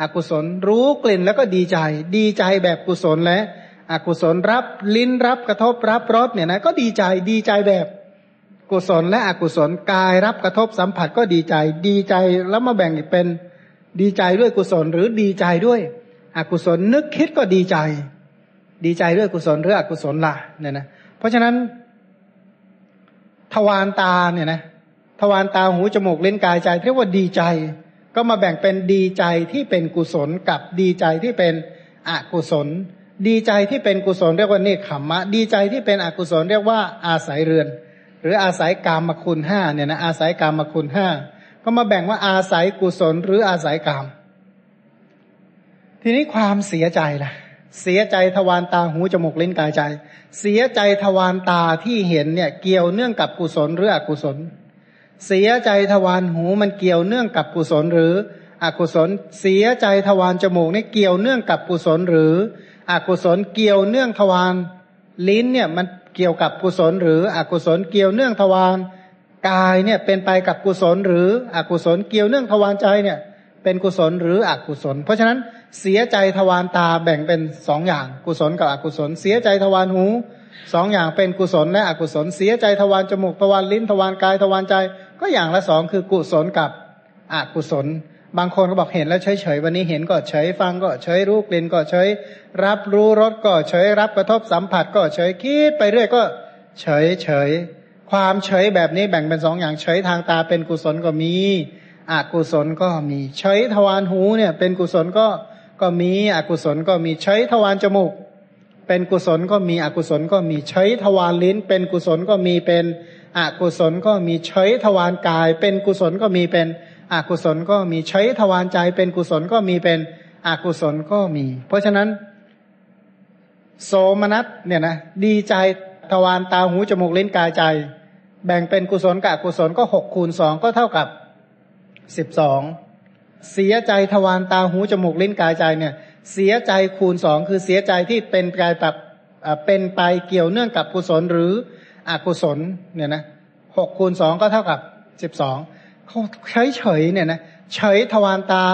อกุศลรู้กลิ่นแล้วก็ดีใจ ดีใจแบบกุศลและ อกุศลรับลิ้นรับกระทบรับรสเนี่ยนะก็ดีใจดีใจแบบกุศลและอกุศลกายรับกระทบสัมผัสก็ดีใจ ดีใจแล้วมาแบ่งอีกเป็นดีใจด้วยกุศลหรือดีใจด้วย อกุศลนึกคิดก็ดีใจ ดีใจด้วยกุศลหรืออกุศลล่ะเนี่ยนะเพราะฉะนั้น ทวารตาเนี่ยนะทวารตาหูจมูกเล่นกายใจเรียกว่าดีใจ ก็มาแบ่งเป็นดีใจที่เป็นกุศลกับดีใจที่เป็นอกุศล ดีใจที่เป็นกุศลเรียกว่าเนคขมมะ ดีใจที่เป็นอกุศลเรียกว่าอาศัยเรือน หรืออาศัยกามคุณห้าเนี่ยนะอาศัยกามคุณห้าก็มาแบ่งว่าอาศัยกุศลหรืออาศัยกาม ทีนี้ความเสียใจล่ะ เสียใจทวารตาหูจมูกลิ้นกายใจ เสียใจทวารตาที่เห็นเนี่ยเกี่ยวเนื่องกับกุศลหรืออกุศล เสียใจทวารหูมันเกี่ยวเนื่องกับกุศลหรือ อกุศล เสียใจทวารจมูกนี่เกี่ยวเนื่องกับกุศลหรือ อกุศลเกี่ยวเนื่องทวารลิ้นเนี่ยมันเกี่ยวกับกุศลหรือ อกุศลเกี่ยวเนื่องทวารกายเนี่ยเป็นไปกับกุศลหรือ อกุศลเกี่ยวเนื่องทวารใจเนี่ยเป็นกุศลหรืออกุศล เพราะฉะนั้น เสียใจทวารตาแบ่งเป็นสองอย่าง กุศลกับอกุศล เสียใจทวารหูสองอย่างเป็นกุศลและอกุศล เสียใจทวารจมูกทวารลิ้นทวารกายทวารใจ ก็อย่างละสองคือกุศลกับอกุศล บางคนก็บอกเห็นแล้วเฉยเฉยวันนี้เห็นก็เฉยฟังก็เฉยรู้กลิ่นก็เฉยรับรู้รสก็เฉยรับกระทบสัมผัสก็เฉยคิดไปเรื่อยก็เฉยเฉยความเฉยแบบนี้แบ่งเป็นสองอย่างเฉยทางตาเป็นกุศลก็มีอกุศลก็มีเฉยทวารหูเนี่ยเป็นกุศลก็ ก็มีอกุศลก็มีเฉยทวารจมูก เป็นกุศลก็มีอกุศลก็มีเฉยทวารลิ้น เป็นกุศลก็มีเป็นอกุศลก็มีเฉยทวารกาย เป็นกุศลก็มีเป็นอกุศลก็มีเฉยทวารใจ เป็นกุศลก็มีเป็นอกุศลก็มี เพราะฉะนั้น โสมนัสเนี่ยนะดีใจทวารตาหูจมูกลิ้นกายใจ แบ่งเป็นกุศลกับอกุศลก็หกคูณสองก็เท่ากับสิบสอง เสียใจทวารตาหูจมูกลิ้นกายใจเนี่ย เสียใจคูณสองคือเสียใจที่เป็นกายแบบเป็นไปเกี่ยวเนื่องกับกุศลหรืออกุศลเนี่ยนะหกคูณสองก็เท่ากับสิบสองเขาเฉยเฉยเนี่ยนะเฉยทวารตา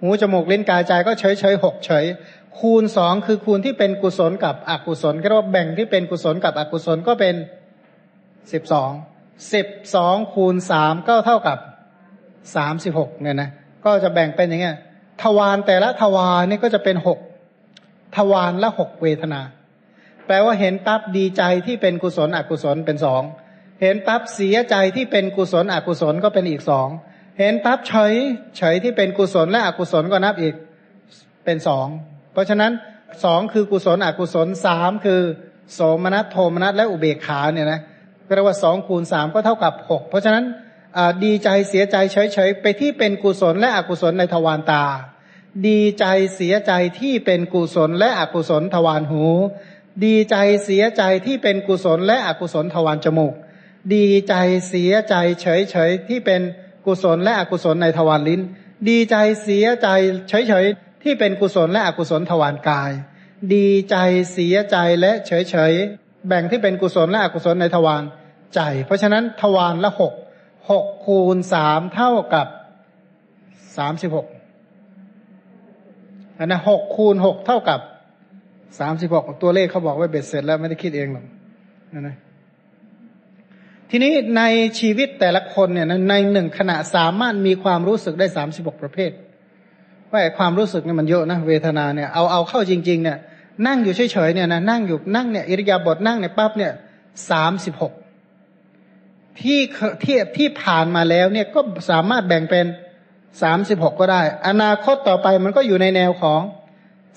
หูจมูกลิ้นกายใจก็เฉยเฉยหกเฉย คูณสองคือคูณที่เป็นกุศลกับอกุศลก็เรียกว่าแบ่งที่เป็นกุศลกับอกุศลก็เป็นสิบสองสิบสองคูณสามก็เท่ากับสามสิบหกเนี่ยนะ ก็จะแบ่งเป็นอย่างเงี้ยทวารแต่ละทวารนี่ก็จะเป็นหกทวารละหกเวทนา แปลว่าเห็นปั๊บดีใจที่เป็นกุศลอกุศลเป็นสองเห็นปั๊บเสียใจที่เป็นกุศลอกุศลก็เป็นอีกสองเห็นปั๊บเฉยเฉยที่เป็นกุศลและอกุศลก็นับอีกเป็นสองเพราะฉะนั้นสองคือกุศลอกุศลสามคือโสมนัสโทมนัสและอุเบกขาเนี่ยนะเรียกว่าสองคูณสามก็เท่ากับหกเพราะฉะนั้น ดีใจเสียใจเฉยๆไปที่เป็นกุศลและอกุศลในทวารตา ดีใจเสียใจที่เป็นกุศลและอกุศลทวารหู ดีใจเสียใจที่เป็นกุศลและอกุศลทวารจมูก ดีใจเสียใจเฉยๆที่เป็นกุศลและอกุศลในทวารลิ้น ดีใจเสียใจเฉยๆที่เป็นกุศลและอกุศลทวารกาย ดีใจเสียใจและเฉยๆแบ่งที่เป็นกุศลและอกุศลในทวารใจ เพราะฉะนั้นทวารละหก หกคูณสามเท่ากับสามสิบหกอันนะหกคูณหกเท่ากับสามสิบหกตัวเลขเขาบอกไว้เบ็ดเสร็จแล้วไม่ได้คิดเองหรอกนั่นะทีนี้ในชีวิตแต่ละคนเนี่ยในหนึ่งขณะสามารถมีความรู้สึกได้สามสิบหกประเภท ว่าความรู้สึกเนี่ยมันเยอะนะเวทนาเนี่ยเอาเอาเข้าจริง ๆ เนี่ย นั่งอยู่เฉยๆเนี่ยนะนั่งอยู่นั่งเนี่ยอิริยาบถนั่งเนี่ยปั๊บเนี่ยสามสิบหก ที่ที่ที่ผ่านมาแล้วเนี่ยก็สามารถแบ่งเป็นสามสิบหกก็ได้ อนาคตต่อไปมันก็อยู่ในแนวของ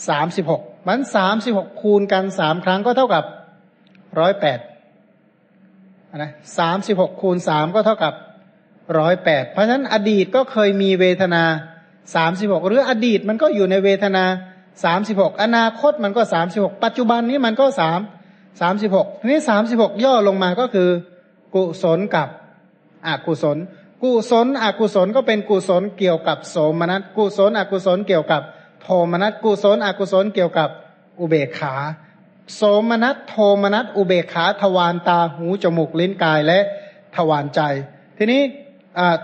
สามสิบหกมันสามสิบหกคูณกันสามครั้งก็เท่ากับร้อยแปดนะสามสิบหกคูณสามก็เท่ากับร้อยแปดเพราะฉะนั้นอดีตก็เคยมีเวทนาสามสิบหกหรืออดีตมันก็อยู่ในเวทนาสามสิบหกอนาคตมันก็สามสิบหกปัจจุบันนี้มันก็สามสามสิบหกทีนี้สามสิบหกย่อลงมาก็คือ กุศลกับอกุศล กุศลอกุศลก็เป็นกุศลเกี่ยวกับโสมนัสกุศลอกุศลเกี่ยวกับ โทมนัสกุศลอกุศลเกี่ยวกับอุเบกขา โสมนัสโทมนัสอุเบกขาทวารตาหูจมูกลิ้นกายและทวารใจ ทีนี้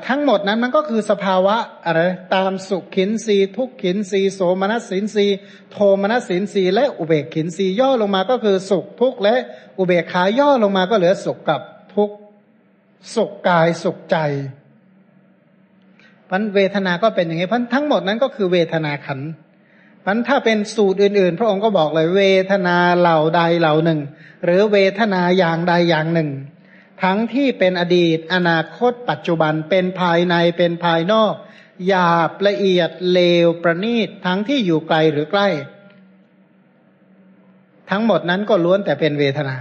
ทั้งหมดนั้นมันก็คือสภาวะอะไรตามสุขขินสีทุกขินสีโสมนัสสินสีโทมนัสสินสีและอุเบกขินสีย่อลงมาก็คือสุขทุกข์และอุเบกขาย่อลงมาก็เหลือสุขกับทุกข สุขกายสุขใจพันเวทนาก็เป็นอย่างนี้พันทั้งหมดนั้นก็คือเวทนาขันพันถ้าเป็นสูตรอื่น ๆ พระองค์ก็บอกเลย เวทนาเหล่าใดเหล่าหนึ่ง หรือเวทนาอย่างใดอย่างหนึ่ง ทั้งที่เป็นอดีต อนาคต ปัจจุบันเป็นภายในเป็นภายนอกหยาบละเอียดเลวประณีตทั้งที่อยู่ไกลหรือใกล้ ทั้งหมดนั้นก็ล้วนแต่เป็นเวทนา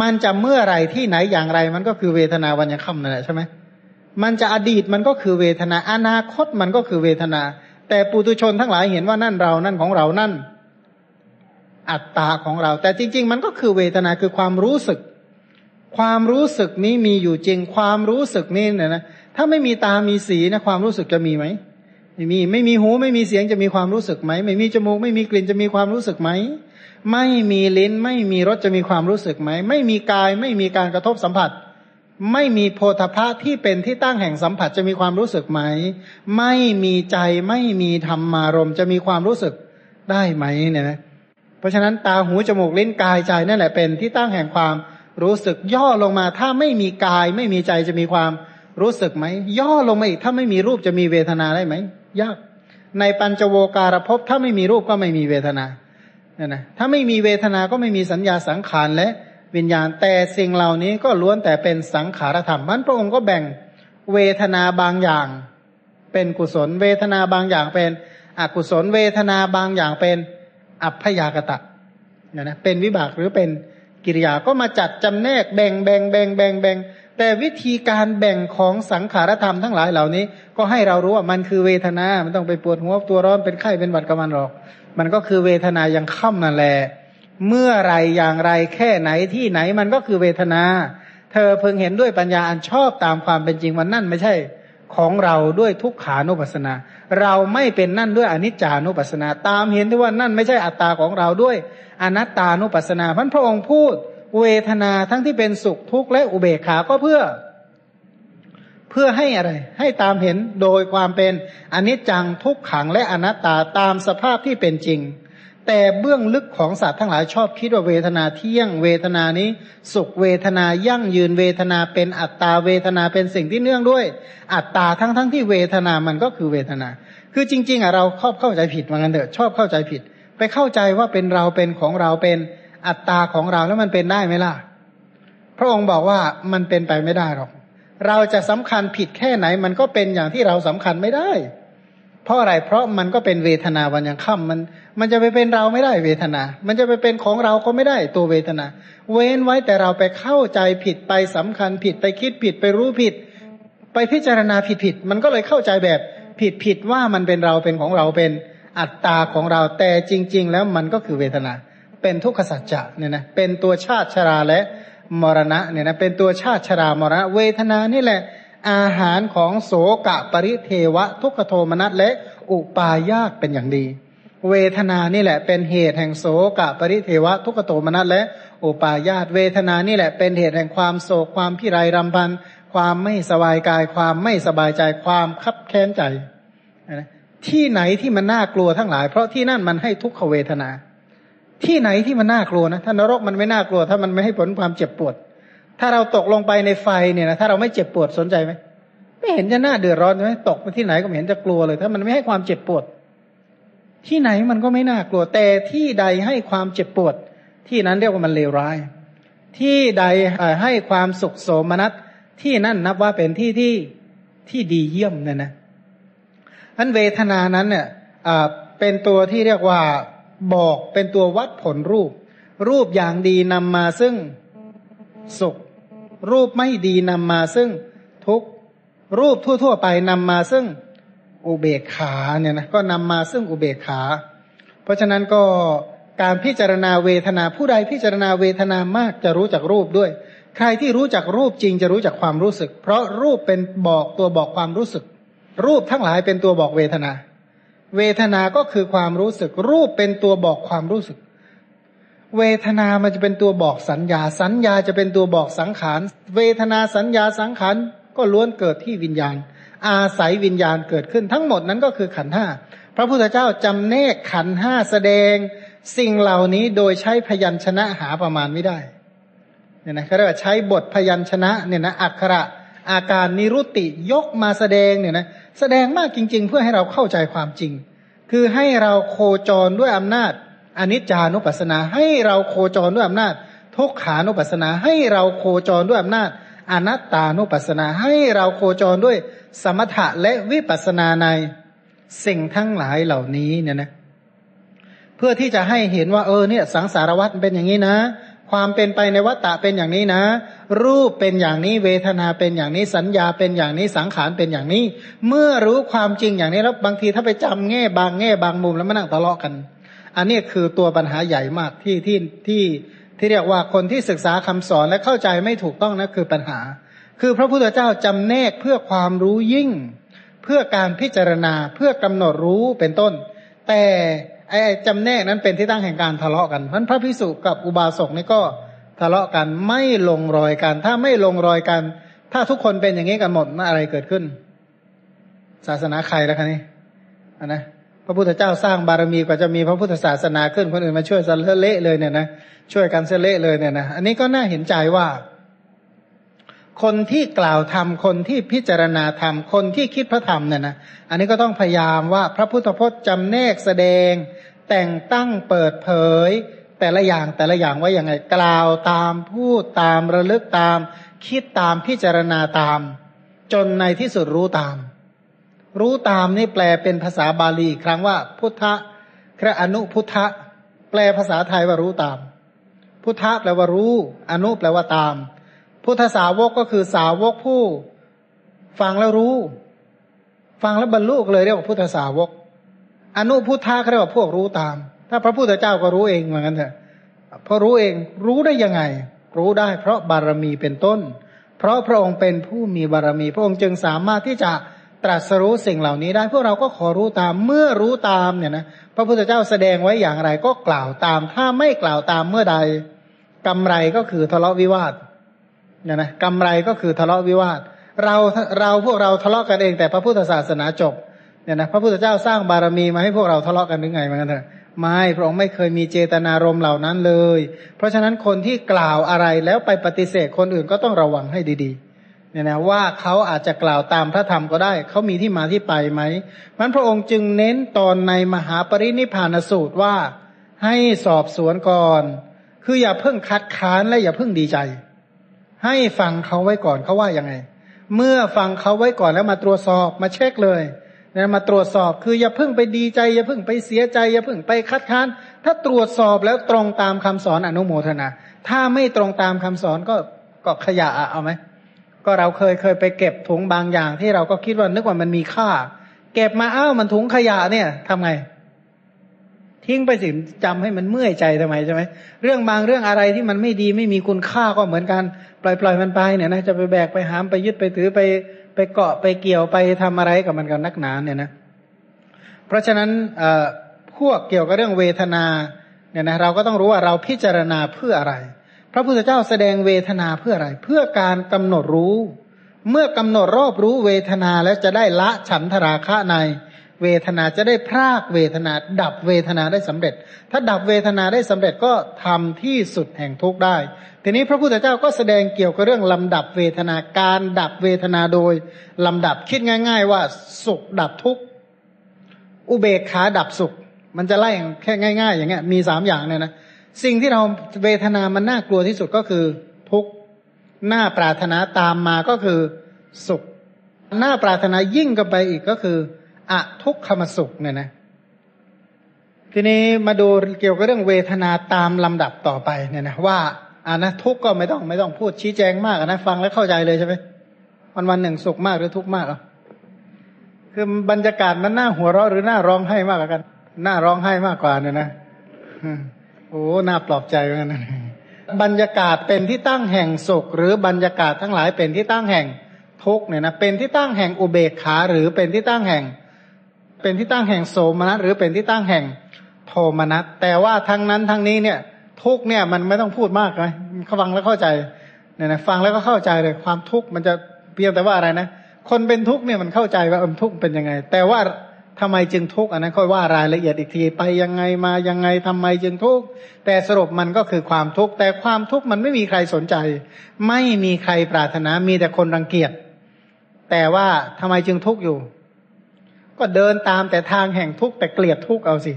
มันจะเมื่อไรที่ไหนอย่างไร มันก็คือเวทนาวันยังค่ำนั่นแหละใช่ไหมมันจะอดีตมันก็คือเวทนาอนาคตมันก็คือเวทนา แต่ปุตุชนทั้งหลายเห็นว่านั่นเรานั่นของเรานั่น อัตตาของเรา แต่จริง ๆ มันก็คือเวทนาคือความรู้สึก ความรู้สึกนี้มีอยู่จริง ความรู้สึกนี้เนี่ยนะถ้าไม่มีตามีสีนะความรู้สึกจะมีไหม ไม่มีไม่มีหูไม่มีเสียงจะมีความรู้สึกไหมไม่มีจมูกไม่มีกลิ่นจะมีความรู้สึกไหมไม่มีลิ้นไม่มีรสจะมีความรู้สึกไหมไม่มีกายไม่มีการกระทบสัมผัส ไม่มีโพธพะที่เป็นที่ตั้งแห่งสัมผัสจะมีความรู้สึกไหม ไม่มีใจไม่มีธรรมารมจะมีความรู้สึกได้ไหมเนี่ยนะเพราะฉะนั้นตาหูจมูกลิ้นกายใจนั่นแหละเป็นที่ตั้งแห่งความรู้สึกย่อลงมา ถ้าไม่มีกาย ไม่มีใจจะมีความรู้สึกไหม ย่อลงมาอีกถ้าไม่มีรูปจะมีเวทนาได้ไหม ยาก ในปัญจโวการภพถ้าไม่มีรูปก็ไม่มีเวทนาเนี่ยนะถ้าไม่มีเวทนาก็ไม่มีสัญญาสังขารและวิญญาณแต่สิ่งเหล่านี้ก็ล้วนแต่เป็นสังขารธรรมมันพระองค์ก็แบ่งเวทนาบางอย่าง เป็นกุศล เวทนาบางอย่างเป็นอกุศล เวทนาบางอย่างเป็นอัพยากตะเนี่ยนะเป็นวิบากหรือเป็นกิริยาก็มาจัดจำแนกแบ่งแบ่งแบ่งแบ่งแบ่ง แต่วิธีการแบ่งของสังขารธรรมทั้งหลายเหล่านี้ ก็ให้เรารู้ว่ามันคือเวทนา มันต้องไปปวดหัวตัวร้อนเป็นไข้เป็นหวัดกับมันหรอก มันก็คือเวทนายังค่ำนั่นแหละเมื่อไรอย่างไรแค่ไหนที่ไหนมันก็คือเวทนา เธอเพิ่งเห็นด้วยปัญญาอันชอบตามความเป็นจริงมันนั่นไม่ใช่ ของเราด้วยทุกขานุปัสนา เราไม่เป็นนั่นด้วยอนิจจานุปัสนา ตามเห็นที่ว่านั่นไม่ใช่อัตตาของเราด้วยอนัตตานุปัสนาพันพระองค์พูด เวทนาทั้งที่เป็นสุขทุกข์และอุเบกขาก็เพื่อ เพื่อให้อะไร ให้ตามเห็นโดยความเป็นอนิจจังทุกขังและอนัตตาตามสภาพที่เป็นจริง แต่เบื้องลึกของสัตว์ทั้งหลายชอบคิดว่าเวทนาเที่ยงเวทนานี้ สุขเวทนายั่งยืนเวทนาเป็นอัตตาเวทนาเป็นสิ่งที่เนื่องด้วย อัตตาทั้งทั้งที่เวทนามันก็คือเวทนา คือจริง ๆอะเราครอบเข้าใจผิดว่างั้นเถอะชอบเข้าใจผิด ไปเข้าใจว่าเป็นเราเป็นของเราเป็น อัตตาของเราแล้วมันเป็นได้ไหมล่ะ พระองค์บอกว่ามันเป็นไปไม่ได้หรอก เราจะสำคัญผิดแค่ไหน มันก็เป็นอย่างที่เราสำคัญไม่ได้ เพราะอะไร เพราะมันก็เป็นเวทนาวันยังค่ำมัน มันจะไปเป็นเราไม่ได้เวทนา มันจะไปเป็นของเราก็ไม่ได้ตัวเวทนา เว้นไว้แต่เราไปเข้าใจผิดไปสำคัญผิดไปคิดผิดไปรู้ผิด ไปพิจารณาผิดผิด มันก็เลยเข้าใจแบบผิดผิดว่ามันเป็นเราเป็นของเราเป็นอัตตาของเราแต่จริง ๆ แล้วมันก็คือเวทนา เป็นทุกขสัจจะเนี่ยนะเป็นตัวชาติชราและมรณะเนี่ยนะเป็นตัวชาติชรามรณะ เวทนานี่แหละ อาหารของโสกะปริเทวะ ทุกขโทมนัสและอุปายาตเป็นอย่างดี เวทนานี่แหละ เป็นเหตุแห่งโสกะปริเทวะ ทุกขโทมนัสและอุปายาตเวทนานี่แหละเป็นเหตุแห่งความโศกความพิไรรำพันความไม่สบายกาย ความไม่สบายใจความคับแค้นใจ ที่ไหนที่มันน่ากลัวทั้งหลาย เพราะที่นั่นมันให้ทุกขเวทนา ที่ไหนที่มันน่ากลัวนะถ้านรกมันไม่น่ากลัว ถ้ามันไม่ให้ผลความเจ็บปวด ถ้าเราตกลงไปในไฟเนี่ยนะถ้าเราไม่เจ็บปวดสนใจไหมไม่เห็นจะน่าเดือดร้อนใช่ไหมตกไปที่ไหนก็ไม่เห็นจะกลัวเลย ถ้ามันไม่ให้ความเจ็บปวด ที่ไหนมันก็ไม่น่ากลัว แต่ที่ใดให้ความเจ็บปวด ที่นั้นเรียกว่ามันเลวร้าย ที่ใดให้ความสุขโสมนัสที่นั่นนับว่าเป็นที่ที่ที่ดีเยี่ยมเนี่ยนะอันเวทนานั้นเนี่ยเป็นตัวที่เรียกว่า บอกเป็นตัววัดผลรูป รูปอย่างดีนำมาซึ่งสุข รูปไม่ดีนำมาซึ่งทุกรูปทั่ว ๆ ไปนำมาซึ่งอุเบกขาเนี่ยนะก็นำมาซึ่งอุเบกขา เพราะฉะนั้นก็การพิจารณาเวทนาผู้ใดพิจารณาเวทนามากจะรู้จักรูปด้วย ใครที่รู้จักรูปจริงจะรู้จักความรู้สึก เพราะรูปเป็นบอกตัวบอกความรู้สึก รูปทั้งหลายเป็นตัวบอกเวทนา เวทนาก็คือความรู้สึก รูปเป็นตัวบอกความรู้สึก เวทนามันจะเป็นตัวบอกสัญญา สัญญาจะเป็นตัวบอกสังขาร เวทนาสัญญาสังขารก็ล้วนเกิดที่วิญญาณ อาศัยวิญญาณเกิดขึ้นทั้งหมดนั้นก็คือขันห้าพระพุทธเจ้าจำแนกขันห้าแสดง สิ่งเหล่านี้โดยใช้พยัญชนะหาประมาณไม่ได้เนี่ยนะเขาเรียกว่าใช้บทพยัญชนะเนี่ยนะอักขระอาการนิรุติยกมาแสดงเนี่ยนะ แสดงมากจริง ๆ เพื่อให้เราเข้าใจความจริง คือให้เราโคจรด้วยอำนาจอนิจจานุปัสสนา ให้เราโคจรด้วยอำนาจทุกขานุปัสสนา ให้เราโคจรด้วยอำนาจอนัตตานุปัสสนา ให้เราโคจรด้วยสมถะและวิปัสสนาในสิ่งทั้งหลายเหล่านี้เนี่ยนะ เพื่อที่จะให้เห็นว่าเออเนี่ย สังสารวัฏเป็นอย่างนี้นะ ความเป็นไปในวัฏฏะเป็นอย่างนี้นะ รูปเป็นอย่างนี้เวทนาเป็นอย่างนี้สัญญาเป็นอย่างนี้สังขารเป็นอย่างนี้ เมื่อรู้ความจริงอย่างนี้แล้วบางทีถ้าไปจำแง่บางแง่บางมุมแล้วมานั่งทะเลาะกัน อันนี้คือตัวปัญหาใหญ่มากที่ที่ที่ที่เรียกว่าคนที่ศึกษาคำสอนและเข้าใจไม่ถูกต้องนะคือปัญหา คือพระพุทธเจ้าจำแนกเพื่อความรู้ยิ่ง เพื่อการพิจารณาเพื่อกำหนดรู้เป็นต้น แต่ ไอ้จำแนกนั้นเป็นที่ตั้งแห่งการทะเลาะกันเพราะพระพิสุกับอุบาสกนี่ก็ทะเลาะกันไม่ลงรอยกัน ถ้าไม่ลงรอยกัน ถ้าทุกคนเป็นอย่างนี้กันหมดน่าอะไรเกิดขึ้น ศาสนาใครแล้วคะนี่นนะพระพุทธเจ้าสร้างบารมีกว่าจะมีพระพุทธศาสนาขึ้นคนอื่นมาช่วยซะเละเลยเนี่ยนะช่วยกันเสเละเลยเนี่ยนะอันนี้ก็น่าเห็นใจว่า คนที่กล่าวธรรมคนที่พิจารณาธรรมคนที่คิดพระธรรมเนี่ยนะอันนี้ก็ต้องพยายามว่าพระพุทธพจน์จำแนกแสดง แต่งตั้งเปิดเผย แต่ละอย่างแต่ละอย่างว่าอย่างไงกล่าวตามพูดตามระลึกตาม คิดตามพิจารณาตาม จนในที่สุดรู้ตาม รู้ตามนี่แปลเป็นภาษาบาลีครั้งว่า พุทธะคระอนุพุทธะแปลภาษาไทยว่ารู้ตาม พุทธะแปลว่ารู้ อนุแปลว่าตาม พุทธสาวกก็คือสาวกผู้ ฟังแล้วรู้ ฟังแล้วบรรลุเลยเรียกว่าพุทธสาวก อนุพุทธะเขาเรียกว่าพวกรู้ตาม ถ้าพระพุทธเจ้าก็รู้เองเหมือนกันเถอะพอรู้เองรู้ได้ยังไง รู้ได้ เพราะบารมีเป็นต้น เพราะพระองค์เป็นผู้มีบารมี พระองค์จึงสามารถที่จะตรัสรู้สิ่งเหล่านี้ได้ พวกเราก็ขอรู้ตามเมื่อรู้ตามเนี่ยนะพระพุทธเจ้าแสดงไว้อย่างไรก็กล่าวตาม ถ้าไม่กล่าวตามเมื่อใดกำไรก็คือทะเลาะวิวาทเนี่ยนะกำไรก็คือทะเลาะวิวาท เราเราพวกเราทะเลาะกันเองแต่พระพุทธศาสนาจบ เนี่ยนะพระพุทธเจ้าสร้างบารมีมาให้พวกเราทะเลาะกันหรือไงเหมือนกันเถอะไม่พระองค์ไม่เคยมีเจตนารมณ์เหล่านั้นเลย เพราะฉะนั้นคนที่กล่าวอะไรแล้วไปปฏิเสธคนอื่นก็ต้องระวังให้ดีๆเนี่ยนะว่าเขาอาจจะกล่าวตามพระธรรมก็ได้ เขามีที่มาที่ไปไหมมันพระองค์จึงเน้นตอนในมหาปรินิพานสูตรว่าให้สอบสวนก่อน คืออย่าเพิ่งคัดค้านและอย่าเพิ่งดีใจ ให้ฟังเขาไว้ก่อนเขาว่ายังไง เมื่อฟังเขาไว้ก่อนแล้วมาตรวจสอบมาเช็คเลย นะมาตรวจสอบคืออย่าเพิ่งไปดีใจ อย่าเพิ่งไปเสียใจ อย่าเพิ่งไปคัดค้าน ถ้าตรวจสอบแล้วตรงตามคำสอนอนุโมทนา ถ้าไม่ตรงตามคำสอนก็ก็ขยะเอาไหมก็เราเคยเคยไปเก็บถุงบางอย่าง ที่เราก็คิดว่านึกว่ามันมีค่า เก็บมาอ้าวมันถุงขยะเนี่ยทำไง ทิ้งไปสิจำให้มันเมื่อยใจทำไมใช่ไหมเรื่องบางเรื่องอะไรที่มันไม่ดีไม่มีคุณค่าก็เหมือนกัน ปล่อยปล่อยมันไปเนี่ยนะจะไปแบกไปหามไปยึดไปถือไป ไปเกาะไปเกี่ยวไปทำอะไรกับมันกันนักหนาเนี่ยนะ เพราะฉะนั้นพวกเกี่ยวกับเรื่องเวทนาเนี่ยนะเราก็ต้องรู้ว่าเราพิจารณาเพื่ออะไร พระพุทธเจ้าแสดงเวทนาเพื่ออะไร เพื่อการกำหนดรู้ เมื่อกำหนดรอบรู้เวทนาแล้วจะได้ละฉันทราคะใน เวทนาจะได้พรากเวทนา ดับเวทนาได้สำเร็จ ถ้าดับเวทนาได้สำเร็จก็ทำที่สุดแห่งทุกข์ได้ ทีนี้พระพุทธเจ้าก็แสดงเกี่ยวกับเรื่องลำดับเวทนาการดับเวทนาโดยลำดับคิดง่าย ๆ ว่าสุขดับทุกข์อุเบกขาดับสุข มันจะไล่แค่ง่าย ๆ อย่างเงี้ยมีสามอย่างเนี่ยนะสิ่งที่เราเวทนามันน่ากลัวที่สุดก็คือทุกข์หน้าปรารถนาตามมาก็คือสุข หน้าปรารถนายิ่งกันไปอีกก็คืออะทุกขมสุขเนี่ยนะทีนี้มาดูเกี่ยวกับเรื่องเวทนาตามลำดับต่อไปเนี่ยนะว่า อ่านะทุกก็ไม่ต้องไม่ต้องพูดชี้แจงมากนะฟังแล้วเข้าใจเลยใช่ไหมวันวันหนึ่งสุขมากหรือทุกข์มากอะคือบรรยากาศมันน่าหัวเราะหรือน่าร้องไห้มากกว่ากันน่าร้องไห้มากกว่าเนี่ยนะโอ้น่าปลอบใจเหมือนกันนบรรยากาศเป็นที่ตั้งแห่งสุข หรือบรรยากาศทั้งหลายเป็นที่ตั้งแห่งทุกเนี่ยนะเป็นที่ตั้งแห่งอุเบกขา หรือเป็นที่ตั้งแห่ง เป็นที่ตั้งแห่งโสมนัสหรือเป็นที่ตั้งแห่งโทมนัสแต่ว่าทั้งนั้นทั้งนี้เนี่ย ทุกเนี่ยมันไม่ต้องพูดมากเลยฟังแล้วเข้าใจเนี่ยนะฟังแล้วก็เข้าใจเลยความทุกข์มันจะเพียงแต่ว่าอะไรนะคนเป็นทุกข์เนี่ยมันเข้าใจว่าเออทุกข์เป็นยังไง แต่ว่าทำไมจึงทุกข์อันนั้นค่อยว่ารายละเอียดอีกทีไปยังไงมายังไงทำไมจึงทุกข์แต่สรุปมันก็คือความทุกข์แต่ความทุกข์มันไม่มีใครสนใจ ไม่มีใครปรารถนามีแต่คนรังเกียจแต่ว่าทำไมจึงทุกข์อยู่ ก็เดินตามแต่ทางแห่งทุกข์แต่เกลียดทุกข์เอาสิ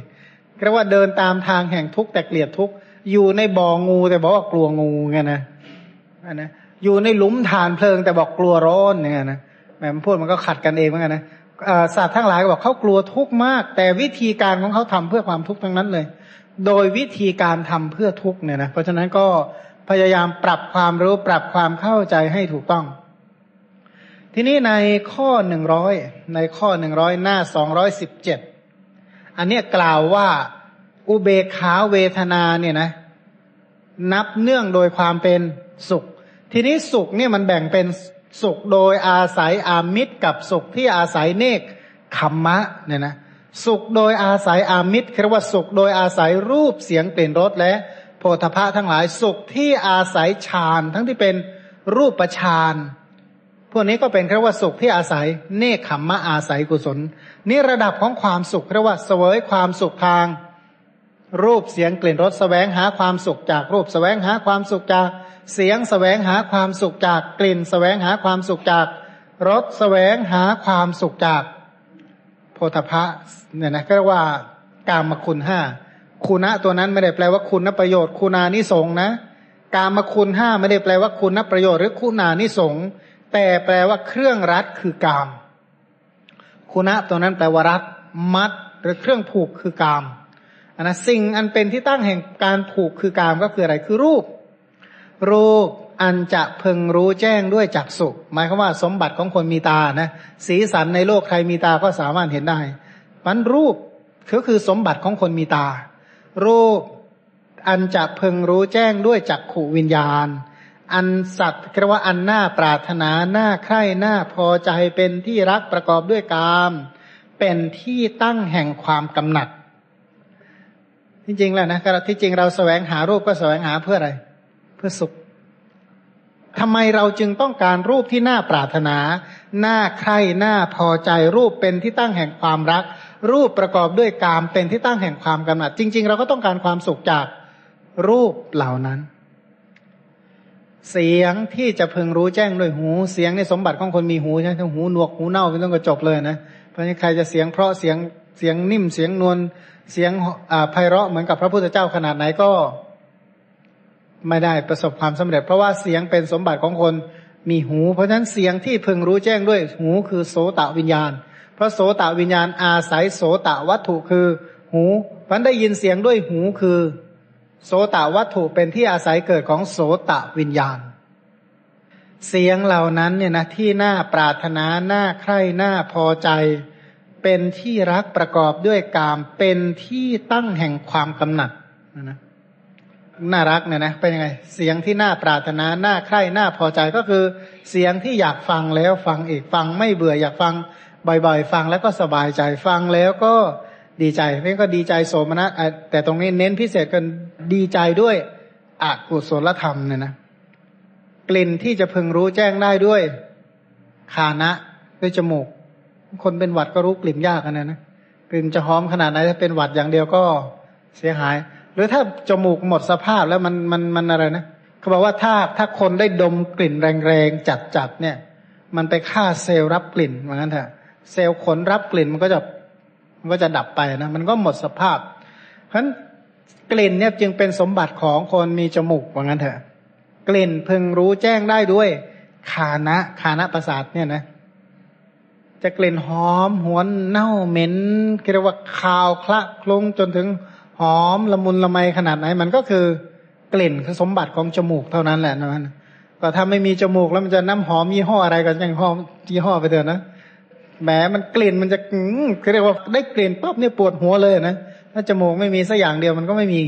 เรียกว่าเดินตามทางแห่งทุกข์แต่เกลียดทุกข์ อยู่ในบ่องูแต่บอกว่ากลัวงูไงนะนะอยู่ในหลุมฐานเพลิงแต่บอกกลัวร้อนไงนะแหมพูดมันก็ขัดกันเองเหมือนกันนะสัตว์ทั้งหลายบอกเขากลัวทุกข์มาก แต่วิธีการของเขาทำเพื่อความทุกข์ทั้งนั้นเลย โดยวิธีการทำเพื่อทุกข์เนี่ยนะเพราะฉะนั้นก็พยายามปรับความรู้ปรับความเข้าใจให้ถูกต้อง ทีนี้ในข้อหนึ่งร้อยในข้อหนึ่งร้อยหน้าสองร้อยสิบเจ็ดอันนี้กล่าวว่า อุเบกขาเวทนาเนี่ยนะ นับเนื่องโดยความเป็นสุข ทีนี้สุขเนี่ยมันแบ่งเป็นสุขโดยอาศัยอามิตรกับสุขที่อาศัยเนกขมมะเนี่ยนะสุขโดยอาศัยอามิตรคือว่าสุขโดยอาศัยรูปเสียงกลิ่ยนรสและโพธพะทั้งหลายสุขที่อาศัยฌานทั้งที่เป็นรูปฌานพวกนี้ก็เป็นค่ว่าสุขที่อาศัยเนคขมมะอาศัยกุศลนี่ระดับของความสุขเรียกว่าเสวยความสุขทาง รูปเสียงกลิ่นรสแสวงหาความสุขจากรูปแสวงหาความสุขจาก เสียงแสวงหาความสุขจากกลิ่น แสวงหาความสุขจากรสแสวงหาความสุขจากโพธพะเนี่ยนะก็เรียกว่ากามคุณห้าคุณะตัวนั้นไม่ได้แปลว่าคุณประโยชน์ คุณานิสงนะ กามคุณห้าไม่ได้แปลว่าคุณประโยชน์หรือคุณานิสงแต่แปลว่าเครื่องรัดคือกาม คุณะตัวนั้นแปลว่ารัดมัดหรือเครื่องผูกคือกาม นะสิ่งอันเป็นที่ตั้งแห่งการผูกคือกามก็คืออะไรคือรูป รูปอันจะพึงรู้แจ้งด้วยจักสุหมายความว่าสมบัติของคนมีตานะสีสันในโลกใครมีตาก็สามารถเห็นได้มันรูปก็คือสมบัติของคนมีตา รูปอันจะพึงรู้แจ้งด้วยจักขูวิญญาณ อันสัตว์เรียกว่าอันหน่าปรารถนาหน่าใคร่หน่าพอใจเป็นที่รักประกอบด้วยกาม เป็นที่ตั้งแห่งความกำหนัด จริงๆแล้วนะที่จริงเราแสวงหารูปก็แสวงหาเพื่ออะไร เพื่อสุขทำไมเราจึงต้องการรูปที่น่าปรารถนา น่าใคร่น่าพอใจรูปเป็นที่ตั้งแห่งความรัก รูปประกอบด้วยกามเป็นที่ตั้งแห่งความกำหนัด จริง ๆ เราก็ต้องการความสุขจากรูปเหล่านั้น เสียงที่จะพึงรู้แจ้งด้วยหู เสียงในสมบัติของคนมีหูใช่ไหมหูหนวกหูเน่าไม่ต้องกระจกเลยนะเพราะนั้ใครจะเสียงเพราะเสียงเสียงนิ่มเสียงนวล เสียงไพเราะเหมือนกับพระพุทธเจ้าขนาดไหนก็ ไม่ได้ประสบความสำเร็จ เพราะว่าเสียงเป็นสมบัติของคนมีหู เพราะฉะนั้นเสียงที่พึงรู้แจ้งด้วยหูคือโสตวิญญาณ เพราะโสตวิญญาณอาศัยโสตวัตถุคือหูพันได้ยินเสียงด้วยหูคือ โสตวัตถุเป็นที่อาศัยเกิดของโสตวิญญาณ เสียงเหล่านั้นเนี่ยนะที่น่าปรารถนา น่าใคร่ น่าพอใจ เป็นที่รักประกอบด้วยกาม เป็นที่ตั้งแห่งความกำหนัดนะนะน่ารักเนี่ยนะเป็นยังไง เสียงที่น่าปรารถนาน่าใคร่น่าพอใจก็คือ เสียงที่อยากฟังแล้วฟังอีกฟังไม่เบื่ออยากฟังบ่อย ๆ ฟังแล้วก็สบายใจฟังแล้วก็ดีใจนี่ก็ดีใจโสมนัสแต่ตรงนี้เน้นพิเศษกันดีใจด้วยอกุศลธรรมเนี่ยนะกลิ่นที่จะพึงรู้แจ้งได้ด้วยคานะด้วยจมูก คนเป็นหวัดก็รู้กลิ่นยากกันนะนะกลิ่นจะหอมขนาดไหนถ้าเป็นหวัดอย่างเดียวก็เสียหาย หรือถ้าจมูกหมดสภาพแล้วมันมันมันอะไรนะเขาบอกว่าถ้าถ้าคนได้ดมกลิ่นแรงๆจัดๆเนี่ย มันไปฆ่าเซลล์รับกลิ่นเหมือนกันเถอะเซลล์ขนรับกลิ่นมันก็จะมันก็จะดับไปนะมันก็หมดสภาพ เพราะฉะนั้นกลิ่นเนี่ยจึงเป็นสมบัติของคนมีจมูกว่างั้นเถอะ กลิ่นพึงรู้แจ้งได้ด้วยคานะคานะประสาทเนี่ยนะ จะกลิ่นหอมหวนเน่าเหม็นเรียกว่าคาวคละคลุ้งจนถึงหอมละมุนละไมขนาดไหน มันก็คือกลิ่นคือสมบัติของจมูกเท่านั้นแหละนะก็ถ้าไม่มีจมูกแล้วมันจะน้ำหอมยี่ห้ออะไรกันยังหอมยี่ห้อไปเถอะนะแหมมันกลิ่นมันจะเขาเรียกว่าได้กลิ่นปั๊บเนี่ยปวดหัวเลยนะถ้าจมูกไม่มีสักอย่างเดียวมันก็ไม่มี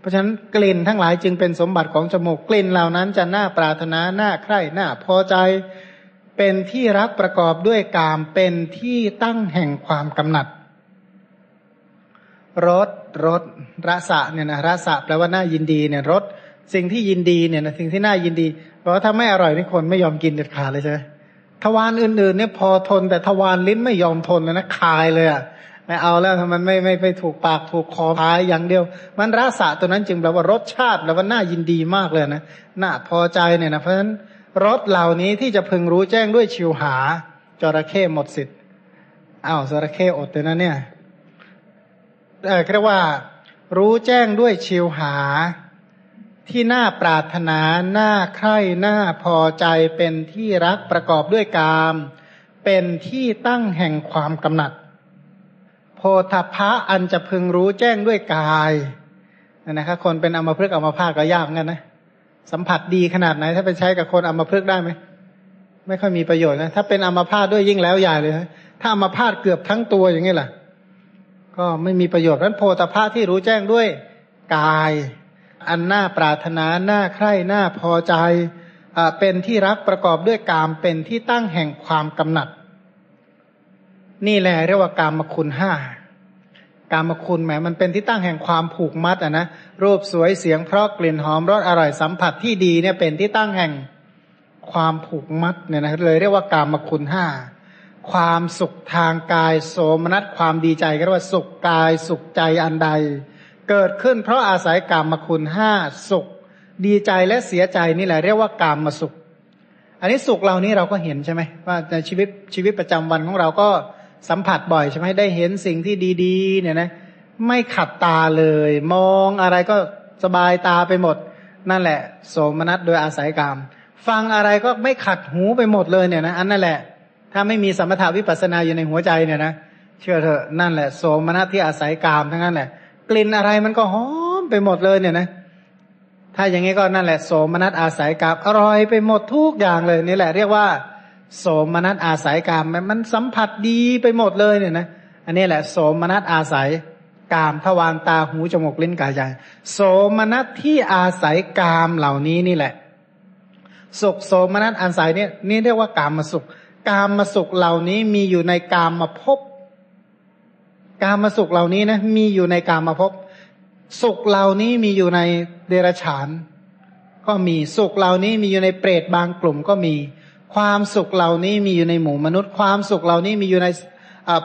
เพราะฉะนั้นกลิ่นทั้งหลายจึงเป็นสมบัติของจมูกกลิ่นเหล่านั้นจะน่าปรารถนาน่าใคร่น่าพอใจ เป็นที่รักประกอบด้วยกามเป็นที่ตั้งแห่งความกำหนัดรสรสรสะเนี่ยนะรสะแปลว่าน่ายินดีเนี่ยรสสิ่งที่ยินดีเนี่ยนะสิ่งที่น่ายินดีเพราะว่าถ้าไม่อร่อยนี่คนไม่ยอมกินเด็ดขาดเลยใช่ไหมทวารอื่นๆเนี่ยพอทนแต่ทวารลิ้นไม่ยอมทนเลยนะคายเลยอะไม่เอาแล้วทำมันไม่ไม่ไปถูกปากถูกคอพายอย่างเดียว มันรสะตัวนั้นจึงแปลว่ารสชาติแล้วว่าน่ายินดีมากเลยนะน่าพอใจเนี่ยนะเพราะฉะนั้น รสเหล่านี้ที่จะพึงรู้แจ้งด้วยชิวหา จระเข้หมดสิทธิ์อ้าวจระเข้อดเลยนะเนี่ยเออเรียกว่า รู้แจ้งด้วยชิวหา ที่น่าปรารถนาน่าใคร่น่าพอใจเป็นที่รักประกอบด้วยกาม เป็นที่ตั้งแห่งความกำหนัด โพธพะอันจะพึงรู้แจ้งด้วยกายนะครับคนเป็นอมพฤกษ์อมภาก็ยากงั้นนะ สัมผัสดีขนาดไหน ถ้าไปใช้กับคนอมพฤกษ์ได้ไหมไม่ค่อยมีประโยชน์นะ ถ้าเป็นอมภาด้วยยิ่งแล้วใหญ่เลยถ้าอมภาเกือบทั้งตัวอย่างนี้แหละก็ไม่มีประโยชน์เพราะโพธภาที่รู้แจ้งด้วยกาย อันน่าปรารถนาน่าใคร่น่าพอใจเป็นที่รักประกอบด้วยกามเป็นที่ตั้งแห่งความกำหนัด นี่แหละเรียกว่ากามคุณห้า กามคุณแหมมันเป็นที่ตั้งแห่งความผูกมัดอะนะรูปสวยเสียงเพราะกลิ่นหอมรสอร่อยสัมผัสที่ดีเนี่ยเป็นที่ตั้งแห่งความผูกมัดเนี่ยนะเลยเรียกว่ากามคุณห้าความสุขทางกายโสมนัสความดีใจก็เรียกว่าสุขกายสุขใจอันใด เกิดขึ้นเพราะอาศัยกามคุณห้าสุข ดีใจและเสียใจนี่แหละเรียกว่ากามมาสุข อันนี้สุขเหล่านี้เราก็เห็นใช่ไหมว่าในชีวิตชีวิตประจำวันของเราก็ สัมผัสบ่อยใช่ไหมได้เห็นสิ่งที่ดีๆ เนี่ยนะ ไม่ขัดตาเลย มองอะไรก็สบายตาไปหมด นั่นแหละ โสมนัสโดยอาศัยกามฟังอะไรก็ไม่ขัดหูไปหมดเลยเนี่ยนะอันนั่นแหละ ถ้าไม่มีสมถาวิปัสนาอยู่ในหัวใจเนี่ยนะเชื่อเถอะนั่นแหละ โสมนัสที่อาศัยกามทั้งนั้นแหละ กลิ่นอะไรมันก็หอมไปหมดเลยเนี่ยนะ ถ้าอย่างนี้ก็นั่นแหละ โสมนัสอาศัยกามอร่อยไปหมดทุกอย่างเลยนี่แหละ เรียกว่า โสมนัสอาศัยกามมันสัมผัสดีไปหมดเลยเนี่ยนะอันนี้แหละโสมนัสอาศัยกามทวารตาหูจมูกลิ้นกายใจโสมนัสที่อาศัยกามเหล่านี้นี่แหละ สุขโสมนัสอาศัยเนี่ยนี่เรียกว่ากามมาสุข กามมาสุขเหล่านี้มีอยู่ในกามมาพบกามมาสุขเหล่านี้นะมีอยู่ในกามมาพบสุขเหล่านี้มีอยู่ในเดรัจฉาน ก็มีสุขเหล่านี้มีอยู่ในเปรตบางกลุ่มก็มี ความสุขเหล่านี้มีอยู่ในหมู่มนุษย์ ความสุขเหล่านี้มีอยู่ใน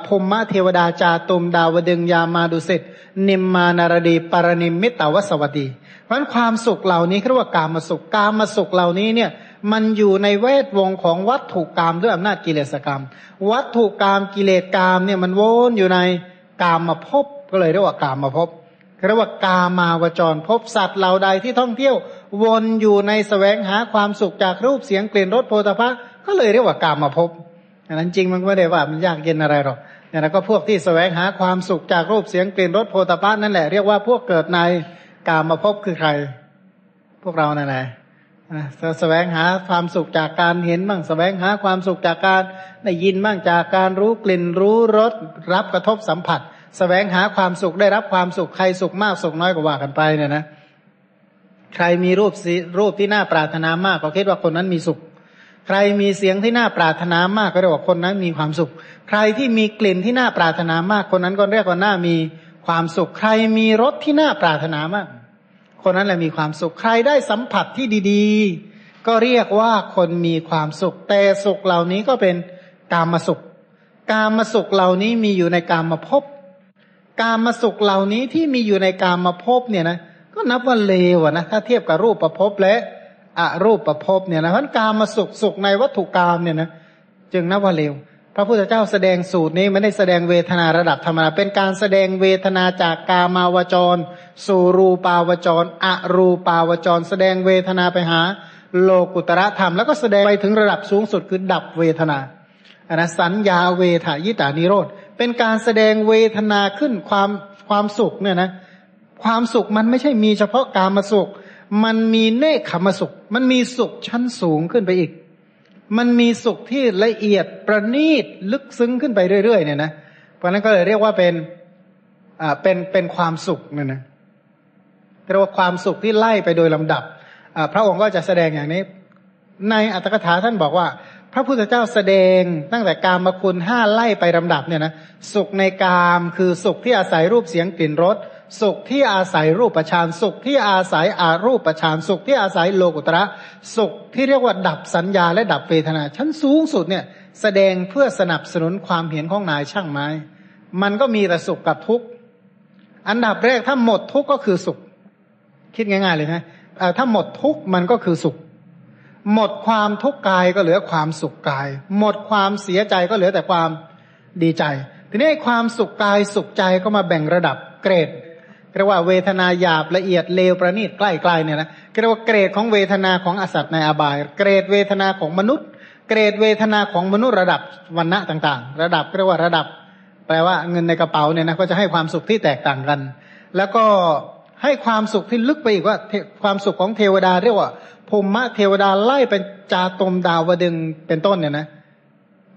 พมมะเทวดาจาตุมดาวดึงยามาดุสิตนิมมานารดีปารณิมมิตาวสวัสดีเพราะฉะนั้นความสุขเหล่านี้เรียกว่ากามาสุขกามาสุขเหล่านี้เนี่ยมันอยู่ในเวทวงของวัตถุกรรมด้วยอำนาจกิเลสกรรม วัตถุกรรมกิเลสกรรมเนี่ยมันวนอยู่ในกามมาพบก็เลยเรียกว่ากามมาพบเรียกว่ากามาวจรพบสัตว์เหล่าใดที่ท่องเที่ยว วนอยู่ในสแสวงหาความสุขจากรูปเสียงกลิ่นรสโพธาภะก็เลยเรียกว่ากามมาพบอันนั้นจริงมันไม่ได้ว่ามันยากเย็นอะไรหรอกเนี่ยนะก็พวกที่สแสวงหาความสุขจากรูปเสียงกลิ่นรสโพธาภะนั่นแหละเรียกว่าพวกเกิดในกามมาพบคือใคร พวกเรานั่นแหละแสวงหาความสุขจากการเห็นบ้างแสวงหาความสุขจากการได้ยินบ้างจากการรู้กลิ่นรู้รสรับกระทบสัมผัสแสวงหาความสุขได้รับความสุขใครสุขมากสุขน้อยก็ว่ากันไปเนี่ยนะ ใครมีรูปรูปที่น่าปรารถนามากก็คิดว่าคนนั้นมีสุข ใครมีเสียงที่น่าปรารถนามากก็เรียกว่าคนนั้นมีความสุข ใครที่มีกลิ่นที่น่าปรารถนามากคนนั้นก็เรียกว่าน่ามีความสุข ใครมีรสที่น่าปรารถนามาก คนนั้นแหละมีความสุข ใครได้สัมผัสที่ดีๆ ก็เรียกว่าคนมีความสุข แต่สุขเหล่านี้ก็เป็นกามสุข กามสุขเหล่านี้มีอยู่ในกามมาพบกามมาสุขเหล่านี้ที่มีอยู่ในกามมาพบเนี่ยนะ ก็นับว่าเลวนะถ้าเทียบกับรูปประพบและอรูปประพบเนี่ยนะเพราะกามมาสุขสุขในวัตถุกรรมเนี่ยนะจึงนับว่าเลวพระพุทธเจ้าแสดงสูตรนี้ไม่ได้แสดงเวทนาระดับธรรมดาเป็นการแสดงเวทนาจากกามาวจร สู่รูปาวจร อรูปาวจร แสดงเวทนาไปหา โลกุตระธรรม แล้วก็แสดงไปถึงระดับสูงสุดคือดับเวทนาอันนะสัญญาเวทายตานิโรธเป็นการแสดงเวทนาขึ้นความความสุขเนี่ยนะ ความสุขมันไม่ใช่มีเฉพาะการมาสุข มันมีเนคขมสุข มันมีสุขชั้นสูงขึ้นไปอีก มันมีสุขที่ละเอียดประณีตลึกซึ้งขึ้นไปเรื่อยๆเนี่ยนะ เพราะนั้นก็เลยเรียกว่าเป็นอ่าเป็นเป็นความสุขเนี่ยนะเรียกว่าความสุขที่ไล่ไปโดยลำดับอ่าพระองค์ก็จะแสดงอย่างนี้ ในอัตถกถาท่านบอกว่า พระพุทธเจ้าแสดงตั้งแต่กามมาคุณห้าไล่ไปลำดับเนี่ยนะสุขในกามคือสุขที่อาศัยรูปเสียงกลิ่นรส สุขที่อาศัยรูปประชานสุขที่อาศัยอารูปประชานสุขที่อาศัยโลกุตระสุขที่เรียกว่าดับสัญญาและดับเวทนา ชั้นสูงสุดเนี่ยแสดงเพื่อสนับสนุนความเห็นของนายช่างไม้ มันก็มีแต่สุขกับทุกข์อันดับแรกถ้าหมดทุกข์ก็คือสุข คิดง่าย ๆ เลยนะถ้าหมดทุกข์มันก็คือสุข หมดความทุกข์กายก็เหลือความสุขกาย หมดความเสียใจก็เหลือแต่ความดีใจ ทีนี้ความสุขกายสุขใจก็มาแบ่งระดับเกรด เรียกว่าเวทนาหยาบละเอียดเลวประณีตใกล้ๆเนี่ยนะเรียกว่าเกรดของเวทนาของอสัตว์ในอบาย เกรดเวทนาของมนุษย์ เกรดเวทนาของมนุษย์ระดับวันณะต่างๆ ระดับเรียกว่าระดับ แปลว่าเงินในกระเป๋าเนี่ยนะก็จะให้ความสุขที่แตกต่างกัน แล้วก็ให้ความสุขที่ลึกไปอีกว่าความสุขของเทวดาเรียกว่าภูมิเทวดาไล่เป็นจาตมดาวดึงเป็นต้นเนี่ยนะ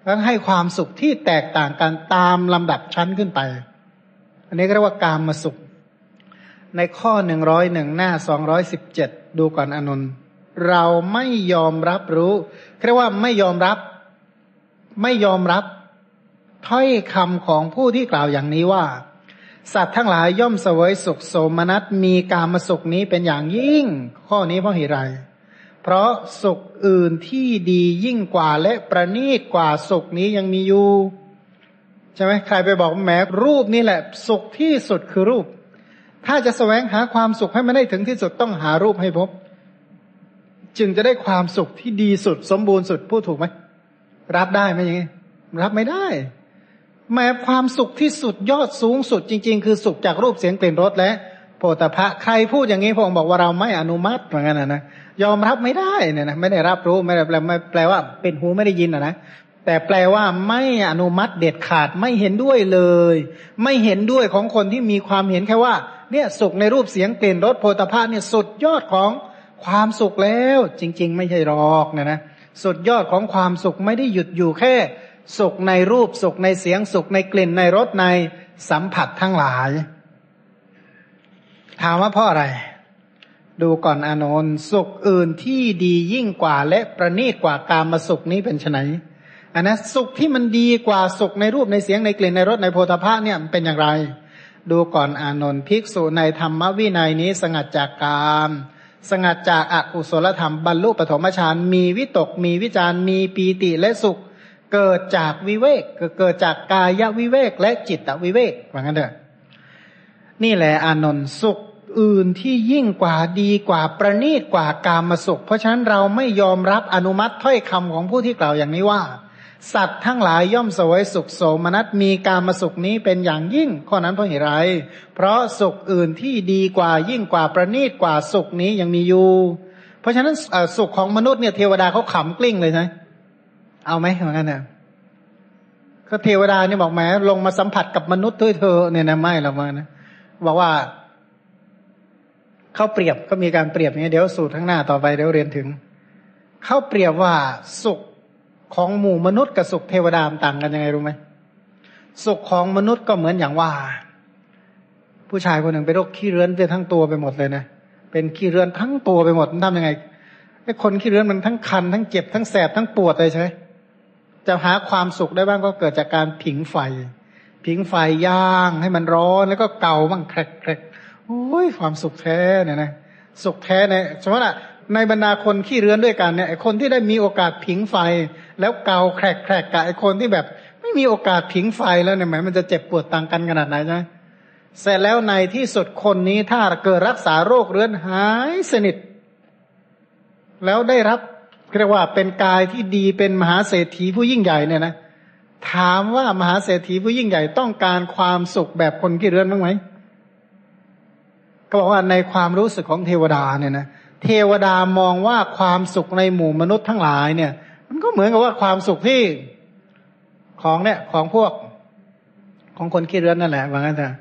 แล้วให้ความสุขที่แตกต่างกันตามลำดับชั้นขึ้นไป อันนี้เรียกว่ากามมาสุข ในข้อหนึ่งร้อยหนึ่งหน้าสองร้อยสิบเจ็ดดูก่อนอนุนเราไม่ยอมรับรู้เรียกว่าไม่ยอมรับ ไม่ยอมรับถ้อยคำของผู้ที่กล่าวอย่างนี้ว่า สัตว์ทั้งหลายย่อมเสวยสุขโสมนัสมีกามสุขนี้เป็นอย่างยิ่ง ข้อนี้เพราะเหตุไรเพราะสุขอื่นที่ดียิ่งกว่าและประณีตกว่าสุขนี้ยังมีอยู่ใช่ไหมใครไปบอกแหมรูปนี่แหละ สุขที่สุดคือรูป ถ้าจะแสวงหาความสุขให้มันได้ถึงที่สุดต้องหารูปให้พบ จึงจะได้ความสุขที่ดีสุดสมบูรณ์สุดพูดถูกไหมรับได้ไหมอย่างนี้รับไม่ได้แม้ความสุขที่สุดยอดสูงสุดจริง ๆ คือสุขจากรูปเสียงกลิ่นรสและโพธพะใครพูดอย่างนี้พระองค์บอกว่าเราไม่อนุมัติเหมือนกันนะนะยอมรับไม่ได้เนี่ยนะไม่ได้รับรู้ไม่ได้แปลไม่แปลว่าเป็นหูไม่ได้ยินอะนะแต่แปลว่าไม่อนุมัติเด็ดขาดไม่เห็นด้วยเลย ไม่เห็นด้วยของคนที่มีความเห็นแค่ว่า เนี่ยสุขในรูปเสียงกลิ่นรสโพธาภาเนี่ยสุดยอดของความสุขแล้ว จริง ๆ ไม่ใช่หรอกนะนะสุดยอดของความสุขไม่ได้หยุดอยู่แค่ สุขในรูปสุขในเสียงสุขในกลิ่นในรสในสัมผัสทั้งหลาย ถามว่าเพราะอะไร ดูก่อนอานนท์สุขอื่นที่ดียิ่งกว่าและประณีตกว่าการมาสุขนี้เป็นไนอันนะสุขที่มันดีกว่าสุขในรูปในเสียงในกลิ่นในรสในโพธาภาเนี่ยเป็นอย่างไร ดูก่อนอานนท์ภิกษุในธรรมวินัยนี้สงัดจากกาม สงัดจากอากุศลธรรมบรรลุปฐมฌานมีวิตกมีวิจารมีปีติและสุข เกิดจากวิเวกเกิดจากกายวิเวกและจิตวิเวกว่างั้นเถอะนี่แหละอานนท์สุขอื่นที่ยิ่งกว่าดีกว่าประณีตกว่ากามสุข เพราะฉะนั้นเราไม่ยอมรับอนุมัติถ้อยคำของผู้ที่กล่าวอย่างนี้ว่า สัตว์ทั้งหลายย่อมสวยสุขโสมนัสมีการมาสุขนี้เป็นอย่างยิ่ง ข้อนั้นเพราะเหตุไร เพราะสุขอื่นที่ดีกว่ายิ่งกว่าประณีตกว่าสุขนี้ยังมีอยู่ เพราะฉะนั้นสุขของมนุษย์เนี่ยเทวดาเขาขำกลิ้งเลยใช่เอาไหมเหมือนกันเนี่ยก็เทวดาเนี่ยบอกแหมลงมาสัมผัสกับมนุษย์ด้วยเธอเนี่ยนะไม่หรอกมานะบอกว่าเขาเปรียบก็มีการเปรียบเนี่ยเดี๋ยวสูตรทั้งหน้าต่อไปเดี๋ยวเรียนถึงเขาเปรียบว่าสุข ของหมู่มนุษย์กับสุขเทวดามต่างกันยังไงรู้ไหมสุขของมนุษย์ก็เหมือนอย่างว่า ผู้ชายคนหนึ่งไปโรคขี้เรื้อนไปทั้งตัวไปหมดเลยนะเป็นขี้เรื้อนทั้งตัวไปหมดมันทำยังไงไอ้คนขี้เรื้อนมันทั้งคันทั้งเจ็บทั้งแสบทั้งปวดเลยใช่ไหมจะหาความสุขได้บ้างก็เกิดจากการผิงไฟ ผิงไฟย่างให้มันร้อนแล้วก็เกาบ้างแครกแครกโอ้ยความสุขแท้เนี่ยนะสุขแท้เนี่ยสมมติว่า ในบรรดาคนขี้เรือนด้วยกันเนี่ยไอคนที่ได้มีโอกาสผิงไฟ แล้วเกาแครกแครกกับไอคนที่แบบ ไม่มีโอกาสผิงไฟแล้วเนี่ยหมมันจะเจ็บปวดต่างกันขนาดไหนใช่ไหมเสร็จแล้วในที่สุดคนนี้ถ้าเกิดรักษาโรคเรื้อนหายสนิท แล้วได้รับเรียกว่าเป็นกายที่ดีเป็นมหาเศรษฐีผู้ยิ่งใหญ่เนี่ยนะถามว่ามหาเศรษฐีผู้ยิ่งใหญ่ต้องการความสุขแบบคนขี้เรือนบ้างไหมก็บอกว่าในความรู้สึกของเทวดาเนี่ยนะเทวดามองว่าความสุขในหมู่มนุษย์ทั้งหลายเนี่ย มันก็เหมือนกับว่าความสุขที่ของเนี่ยของพวกของคนขี้เรือนนั่นแหละว่างั้นเถอะ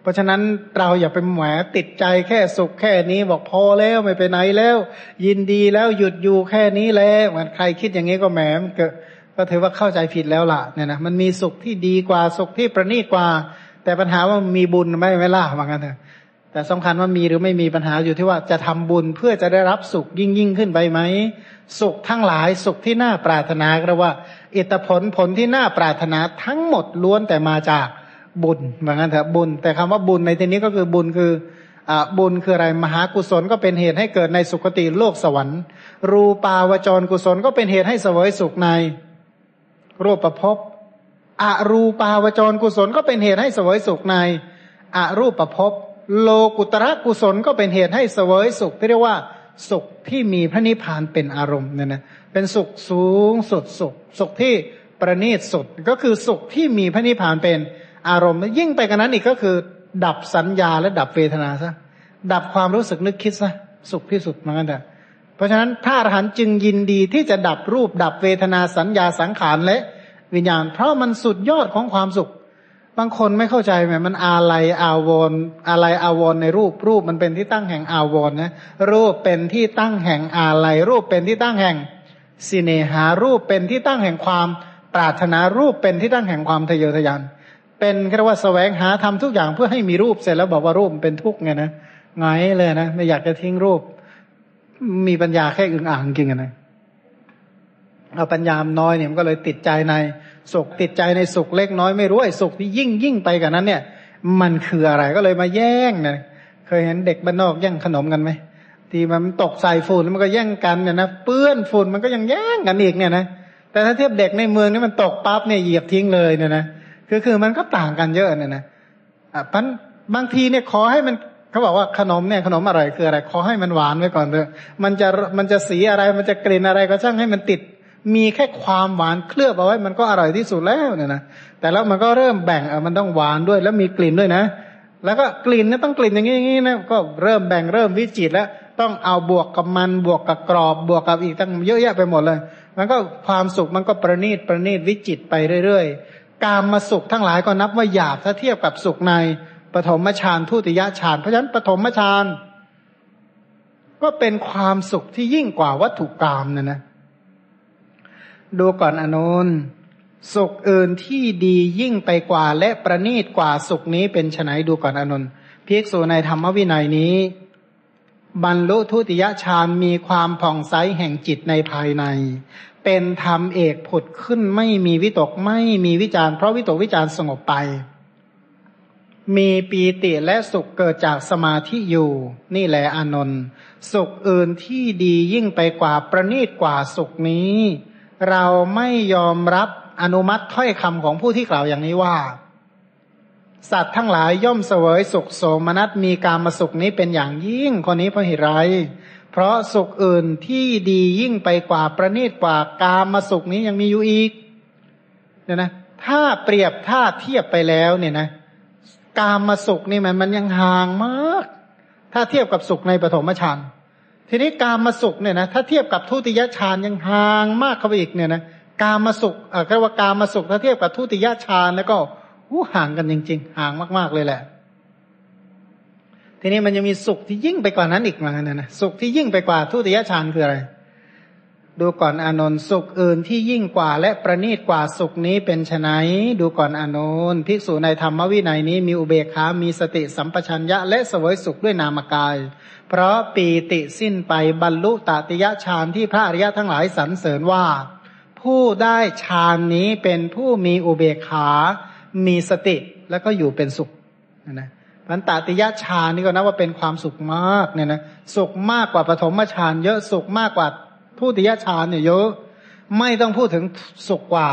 เพราะฉะนั้นเราอย่าไปแหมติดใจแค่สุขแค่นี้บอกพอแล้วไม่ไปไหนแล้ว ยินดีแล้วหยุดอยู่แค่นี้แล้วมันใครคิดอย่างนี้ก็แหมก็ก็ถือว่าเข้าใจผิดแล้วล่ะเนี่ยนะมันมีสุขที่ดีกว่าสุขที่ประณีตกว่า แต่ปัญหาว่ามีบุญไหมไม่ล่ะว่างั้นเถอะ แต่สำคัญว่ามีหรือไม่มีปัญหาอยู่ที่ว่าจะทำบุญเพื่อจะได้รับสุขยิ่งยิ่งขึ้นไปไหม สุขทั้งหลายสุขที่น่าปรารถนาก็ว่า อิทธผลผลที่น่าปรารถนาทั้งหมดล้วนแต่มาจากบุญเหมือนกันเถอะบุญ แต่คำว่าบุญในที่นี้ก็คือบุญคืออบุญคืออะไรมหากุศลก็เป็นเหตุให้เกิดในสุคติโลกสวรรค์ รูปาวจรกุศลก็เป็นเหตุให้เสวยสุขในรูปประพบอรูปาวจรกุศลก็เป็นเหตุให้เสวยสุขในอรูปประพบ โลกุตระกุศลก็เป็นเหตุให้เสวยสุขที่เรียกว่าสุขที่มีพระนิพพานเป็นอารมณ์เนี่ยนะเป็นสุขสูงสุดสุข สุขที่ประณีตสุดก็คือสุขที่มีพระนิพพานเป็นอารมณ์ยิ่งไปกว่านั้นอีกก็คือ ดับสัญญาและดับเวทนาซะดับความรู้สึกนึกคิดซะสุขที่สุดเหมือนกันแต่เพราะฉะนั้นพระอรหันต์จึงยินดีที่จะดับรูปดับเวทนาสัญญาสังขารและวิญญาณ เพราะมันสุดยอดของความสุข บางคนไม่เข้าใจไหมมันอะไรอาวรอะไรอาวรในรูปรูปมันเป็นที่ตั้งแห่งอาวรนะรูปเป็นที่ตั้งแห่งอะไรรูปเป็นที่ตั้งแห่งสิเนหารูปเป็นที่ตั้งแห่งความปรารถนารูปเป็นที่ตั้งแห่งความทะเยอทะยาน เป็นเรียกว่าแสวงหาทำทุกอย่างเพื่อให้มีรูปเสร็จแล้วบอกว่ารูปเป็นทุกข์ไงนะไงเลยนะไม่อยากจะทิ้งรูป มีปัญญาแค่อึงอ่างจริงนะเอาปัญญามน้อยเนี่ยมันก็เลยติดใจใน สุขติดใจในสุขเล็กน้อยไม่รู้ไอ้สุขที่ยิ่งยิ่งไปกันนั้น เนี่ย มันคืออะไรก็เลยมาแย่งเนี่ยเคยเห็นเด็กบ้านนอกแย่งขนมกันไหมที่มันตกใส่ฝุ่นมันก็แย่งกันเนี่ยนะเปื้อนฝุ่นมันก็ยังแย่งกันอีกเนี่ยนะแต่ถ้าเทียบเด็กในเมืองนี่มันตกปั๊บเนี่ยเหยียบทิ้งเลยเนี่ยนะคือคือมันก็ต่างกันเยอะเนี่ยนะอะพันบางทีเนี่ยขอให้มันเขาบอกว่าขนมเนี่ยขนมอร่อยคืออะไร ขอให้มันหวานไว้ก่อนเถอะมันจะมันจะสีอะไรมันจะกลิ่นอะไรก็ช่างให้มันติด มีแค่ความหวานเคลือบเอาไว้มันก็อร่อยที่สุดแล้วเนี่ยนะแต่แล้วมันก็เริ่มแบ่งเออมันต้องหวานด้วย แล้วมีกลิ่นด้วยนะ แล้วก็กลิ่นเนี่ยต้องกลิ่นอย่างนี้นะก็เริ่มแบ่งเริ่มวิจิตแล้ว ต้องเอาบวกกับมันบวกกับกรอบบวกกับอีกตั้งเยอะแยะไปหมดเลย มันก็ความสุขมันก็ประณีตประณีตวิจิตไปเรื่อยๆ การมาสุขทั้งหลายก็นับว่าหยาบถ้าเทียบกับสุขในปฐมฌานทุติยฌานเพราะฉะนั้นปฐมฌานก็เป็นความสุขที่ยิ่งกว่าวัตถุกรรมนะนะ ดูก่อนอนุนสุขอื่นที่ดียิ่งไปกว่าและประณีตกว่าสุขนี้เป็นไฉนดูก่อนอนุนภิกษุในธรรมวินัยนี้ บรรลุทุติยฌานมีความผ่องใสแห่งจิตในภายใน เป็นธรรมเอกผุดขึ้นไม่มีวิตกไม่มีวิจารเพราะวิตกวิจารสงบไป มีปีติและสุขเกิดจากสมาธิอยู่ นี่แหละอานนท์สุขอื่นที่ดียิ่งไปกว่าประณีตกว่าสุขนี้ เราไม่ยอมรับอนุมัติถ้อยคำของผู้ที่กล่าวอย่างนี้ว่า สัตว์ทั้งหลายย่อมเสวยสุขโสมนัสมีการมาสุขนี้เป็นอย่างยิ่งคนนี้เพราะเหตุไร เพราะสุขอื่นที่ดียิ่งไปกว่าประณีตกว่าการมาสุขนี้ยังมีอยู่อีกเนี่ยนะถ้าเปรียบถ้าเทียบไปแล้วเนี่ยนะการมาสุขนี่มันมันยังห่างมาก ถ้าเทียบกับสุขในปฐมฌาน ทีนี้กามาสุขเนี่ยนะถ้าเทียบกับทุติยฌานยังห่างมากเข้าไปอีกเนี่ยนะกามาสุขเอ่อเรียกว่ากามาสุขถ้าเทียบกับทุติยฌานแล้วก็หูห่างกันจริง ๆ ห่างมากๆเลยแหละ ทีนี้มันยังมีสุขที่ยิ่งไปกว่านั้นอีกมาเนี่ยนะสุขที่ยิ่งไปกว่าทุติยฌานคืออะไร ดูก่อนอนนท์สุขอื่นที่ยิ่งกว่า และประณีตกว่าสุขนี้เป็นไนดูก่อนอนนท์ภิกษุในธรรมวินัยนี้มีอุเบกขา มีสติสัมปชัญญะ และสวยสุขด้วยนามกาย เพราะปีติสิ้นไปบรรลุตติยฌานที่พระอริยะทั้งหลายสรรเสริญว่า ผู้ได้ฌานนี้เป็นผู้มีอุเบกขา มีสติแล้วก็อยู่เป็นสุขนะพันตติยฌานนี่ก็นับว่าเป็นความสุขมากเนี่ยนะสุขมากกว่าปฐมฌานเยอะสุขมากกว่าทุติยฌานเนี่ยเยอะ ไม่ต้องพูดถึงสุขกว่า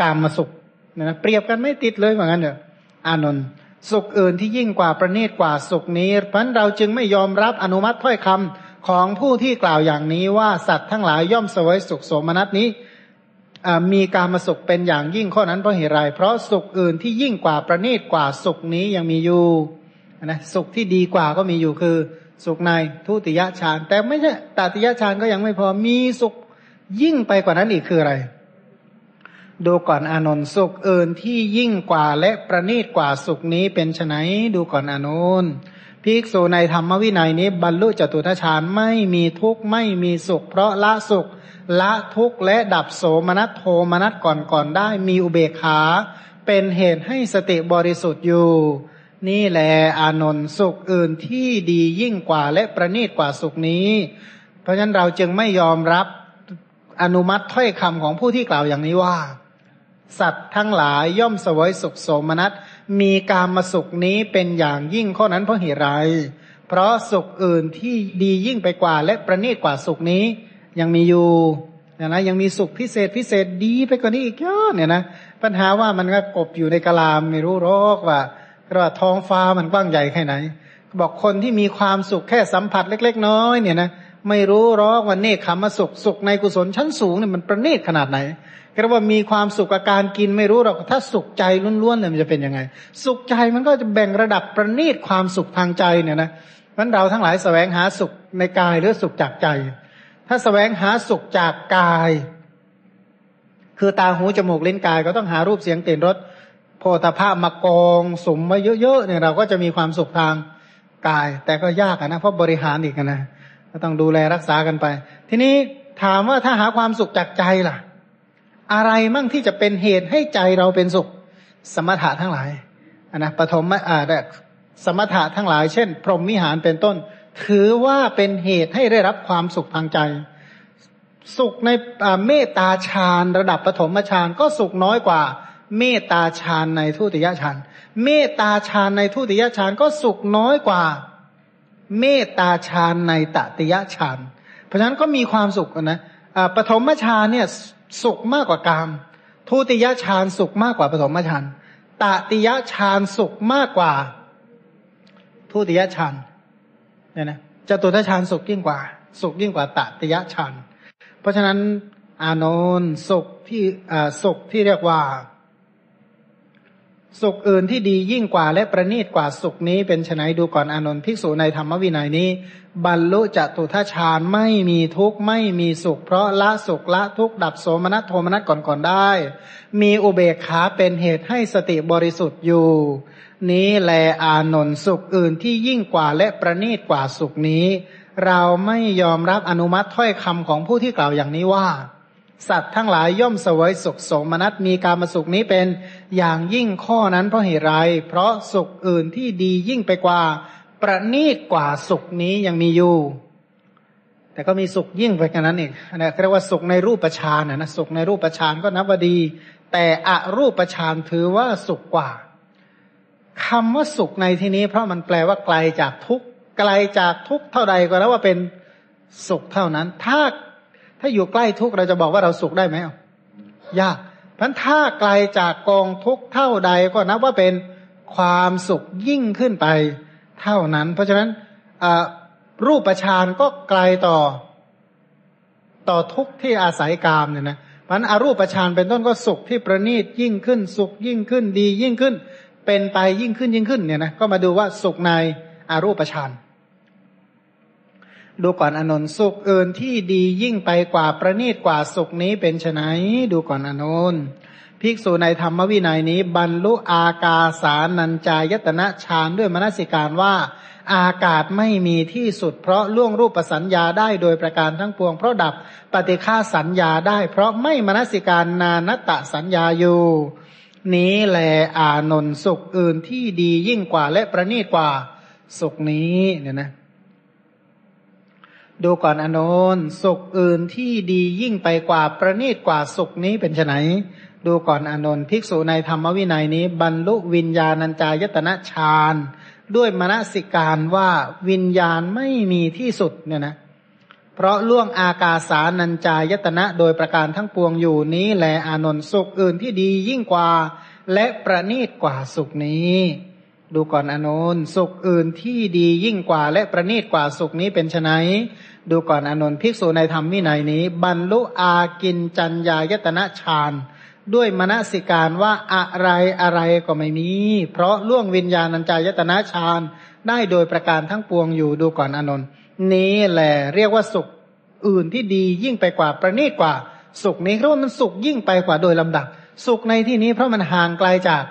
การมาสุขเนี่ยนะเปรียบกันไม่ติดเลยเหมือนกันเนอะอานนท์ สุขอื่นที่ยิ่งกว่าประณีตกว่าสุขนี้เพราะเราจึงไม่ยอมรับอนุมัติถ้อยคำของผู้ที่กล่าวอย่างนี้ว่าสัตว์ทั้งหลายย่อมเสวยสุขโสมนัสนี้มีการมาสุขเป็นอย่างยิ่งข้อนั้นเพราะเหตุไรเพราะสุขอื่นที่ยิ่งกว่าประณีตกว่าสุขนี้ยังมีอยู่นะสุขที่ดีกว่าก็มีอยู่คือ สุขในทุติยฌานแต่ไม่ใช่ตติยฌานก็ยังไม่พอมีสุขยิ่งไปกว่านั้นอีกคืออะไร ดูก่อนอานนท์สุขอื่นที่ยิ่งกว่าและประณีตกว่าสุขนี้เป็นไนดูก่อนอานนท์ภิกษุในธรรมวินัยนี้ บรรลุจตุทชานไม่มีทุกข์ไม่มีสุข เพราะละสุข ละทุกข์และดับโสมนัสโทมนัสก่อนก่อนได้มีอุเบกขา เป็นเหตุให้สติบริสุทธิ์อยู่ นี่แหละอานนท์สุขอื่นที่ดียิ่งกว่าและประณีตกว่าสุขนี้ เพราะฉะนั้นเราจึงไม่ยอมรับอนุมัติถ้อยคำของผู้ที่กล่าวอย่างนี้ว่า สัตว์ทั้งหลายย่อมสวยสุขโสมนัสมีการมาสุขนี้เป็นอย่างยิ่งข้อนั้นเพราะเหตุไรเพราะสุขอื่นที่ดียิ่งไปกว่า และประณีตกว่าสุขนี้ ยังมีอยู่เนี่ยนะยังมีสุขพิเศษพิเศษดีไปกว่านี้อีกเยอะเนี่ยนะปัญหาว่ามันก็กบอยู่ในกะลามไม่รู้รอกว่าว่าท้องฟ้ามันกว้างใหญ่แค่ไหน บอกคนที่มีความสุขแค่สัมผัสเล็ก ๆ น้อยเนี่ยนะไม่รู้รอกว่าเนคขมสุขสุขในกุศลชั้นสูงเนี่ยมันประณีตขนาดไหน ก็ว่ามีความสุขกับการกินไม่รู้หรอกถ้าสุขใจล้วนๆเนี่ยมันจะเป็นยังไง สุขใจมันก็จะแบ่งระดับประณีตความสุขทางใจเนี่ยนะนั้นเราทั้งหลายแสวงหาสุขในกายหรือสุขจากใจ ถ้าสแสวงหาสุขจากกาย คือตาหูจมูกเลิ้นกายก็ต้องหารูปเสียงกลิ่นรสโพธาภาพมากองสมมาเยอะๆเนี่ยเราก็จะมีความสุขทางกาย แต่ก็ยากนะเพราะบริหารอีกนะก็ต้องดูแลรักษากันไป ทีนี้ถามว่าถ้าหาความสุขจากใจล่ะ อะไรมั่งที่จะเป็นเหตุให้ใจเราเป็นสุข สมถะทั้งหลายนะปฐมอ่าสมถะทั้งหลาย เช่น พรหมวิหารเป็นต้น ถือว่าเป็นเหตุให้ได้รับความสุขทางใจ สุขในเมตตาฌานระดับปฐมฌานก็สุขน้อยกว่า เมตตาฌานในทุติยฌานเมตตาฌานในทุติยฌานก็สุขน้อยกว่า เมตตาฌานในตติยฌานเพราะฉะนั้นก็มีความสุขนะปฐมฌานเนี่ย สุขมากกว่ากาม ทุติยฌานสุขมากกว่าปฐมฌานตติยฌานสุขมากกว่า ทุติยฌานเนี่ยนะจตุทฌานสุขยิ่งกว่า สุขยิ่งกว่าตติยฌานเพราะฉะนั้นอานนท์สุขที่สุขที่เรียกว่า สุขอื่นที่ดียิ่งกว่าและประณีตกว่าสุขนี้เป็นไนดูก่อนอนนท์ภิกษุในธรรมวินัยนี้ บรรลุจตุทชาญไม่มีทุกข์ไม่มีสุข เพราะละสุขละทุกข์ดับโสมนัสโทมนัสก่อนก่อนได้ มีอุเบกขาเป็นเหตุให้สติบริสุทธิ์อยู่ นี้แลอานนท์สุขอื่นที่ยิ่งกว่าและประณีตกว่าสุขนี้ เราไม่ยอมรับอนุมัติถ้อยคำของผู้ที่กล่าวอย่างนี้ว่า สัตว์ทั้งหลายย่อมเสวยสุขสมนัตมีการมาสุขนี้เป็นอย่างยิ่งข้อนั้นเพราะเหตุไร เพราะสุขอื่นที่ดียิ่งไปกว่า ประณีตกว่าสุขนี้ยังมีอยู่ แต่ก็มีสุขยิ่งไปกันนั้นอีกนะเรียกว่าสุขในรูปฌานนะสุขในรูปฌานก็นับว่าดี แต่อรูปฌานถือว่าสุขกว่าคำว่าสุขในที่นี้ เพราะมันแปลว่าไกลจากทุกไกลจากทุกเท่าใดก็แล้วว่าเป็นสุขเท่านั้น ถ้า ถ้าอยู่ใกล้ทุกเราจะบอกว่าเราสุขได้ไหมยากพันถ้าไกลจากกองทุกเท่าใดก็นับว่าเป็นความสุขยิ่งขึ้นไปเท่านั้น เพราะฉะนั้นรูปประชานก็ไกลต่อ ต่อทุกที่อาศัยกามเนี่ยนะมันอารูปประชานเป็นต้นก็สุขที่ประณีตยิ่งขึ้น สุขยิ่งขึ้นดียิ่งขึ้น เป็นไปยิ่งขึ้นยิ่งขึ้นเนี่ยนะก็มาดูว่าสุขในอารูปประชาน ดูก่อนอนนท์สุขอื่นที่ดียิ่งไปกว่าประณีตกว่าสุขนี้เป็นไฉนดูก่อนอนนท์ภิกษุในธรรมวินัยนี้ บรรลุอากาสานัญจายตนะฌานด้วยมนสิการว่า อากาศไม่มีที่สุด เพราะล่วงรูปสัญญาได้โดยประการทั้งปวง เพราะดับปฏิฆาสัญญาได้ เพราะไม่มนสิการนานตะสัญญาอยู่ นี้แลอานนท์สุขอื่นที่ดียิ่งกว่าและประณีตกว่าสุขนี้เนี่ยนะ ดูก่อนอนุนสุขอื่นที่ดียิ่งไปกว่าประณีตกว่าสุขนี้เป็นไนดูก่อนอนุนภิกษุในธรรมวินัยนี้ บรรลุวิญญาณัญจายตนะฌานด้วยมณสิการว่าวิญญาณไม่มีที่สุดเนี่ยนะ เพราะล่วงอากาสานัญจายตนะโดยประการทั้งปวงอยู่นี้แลอานนท์สุขอื่นที่ดียิ่งกว่า และประณีตกว่าสุขนี้ ดูก่อนอนุนสุขอื่นที่ดียิ่งกว่าและประณีตกว่าสุขนี้เป็นไนดูก่อนอนุนภิกษุในธรรมวินัยนี้ บรรลุอากินจัญญายตนะฌานด้วยมณสิการว่าอะไรอะไรก็ไม่มี เพราะล่วงวิญญาณัญจายตนะฌานได้โดยประการทั้งปวงอยู่ดูก่อนอนุนนี้แหละเรียกว่าสุขอื่นที่ดียิ่งไปกว่าประณีตกว่า สุขนี้เพราะมันสุขยิ่งไปกว่าโดยลำดับ สุขในที่นี้เพราะมันห่างไกลจาก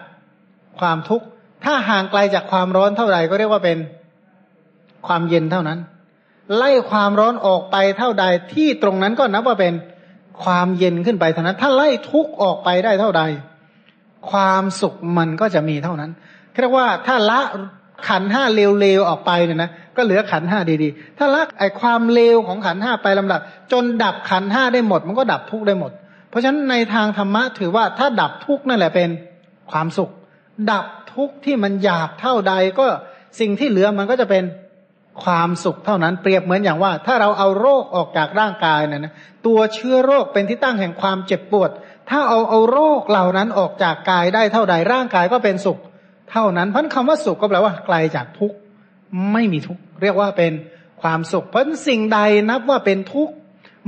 ความทุกข์ ถ้าห่างไกลจากความร้อนเท่าไหร่ก็เรียกว่าเป็นความเย็นเท่านั้น ไล่ความร้อนออกไปเท่าใดที่ตรงนั้นก็นับว่าเป็นความเย็นขึ้นไปเท่านั้น ถ้าไล่ทุกออกไปได้เท่าใด ความสุขมันก็จะมีเท่านั้นเรียกว่าถ้าละขันห้าเลวๆออกไปเนี่ยนะก็เหลือขันห้าดีๆ ถ้าละไอความเลวของขันห้าไปลำดับ จนดับขันห้าได้หมด มันก็ดับทุกได้หมด เพราะฉะนั้นในทางธรรมะถือว่าถ้าดับทุกนั่นแหละเป็นความสุข ดับ ทุกข์ที่มันหยาบเท่าใดก็สิ่งที่เหลือมันก็จะเป็นความสุขเท่านั้นเปรียบเหมือนอย่างว่า ถ้าเราเอาโรคออกจากร่างกายเนี่ยนะตัวเชื้อโรคเป็นที่ตั้งแห่งความเจ็บปวด ถ้าเอาเอาโรคเหล่านั้นออกจากกายได้เท่าใดร่างกายก็เป็นสุข เท่านั้นเพราะคำว่าสุขก็แปลว่าไกลจากทุกข์ไม่มีทุกข์เรียกว่าเป็นความสุข เพราะสิ่งใดนับว่าเป็นทุกข์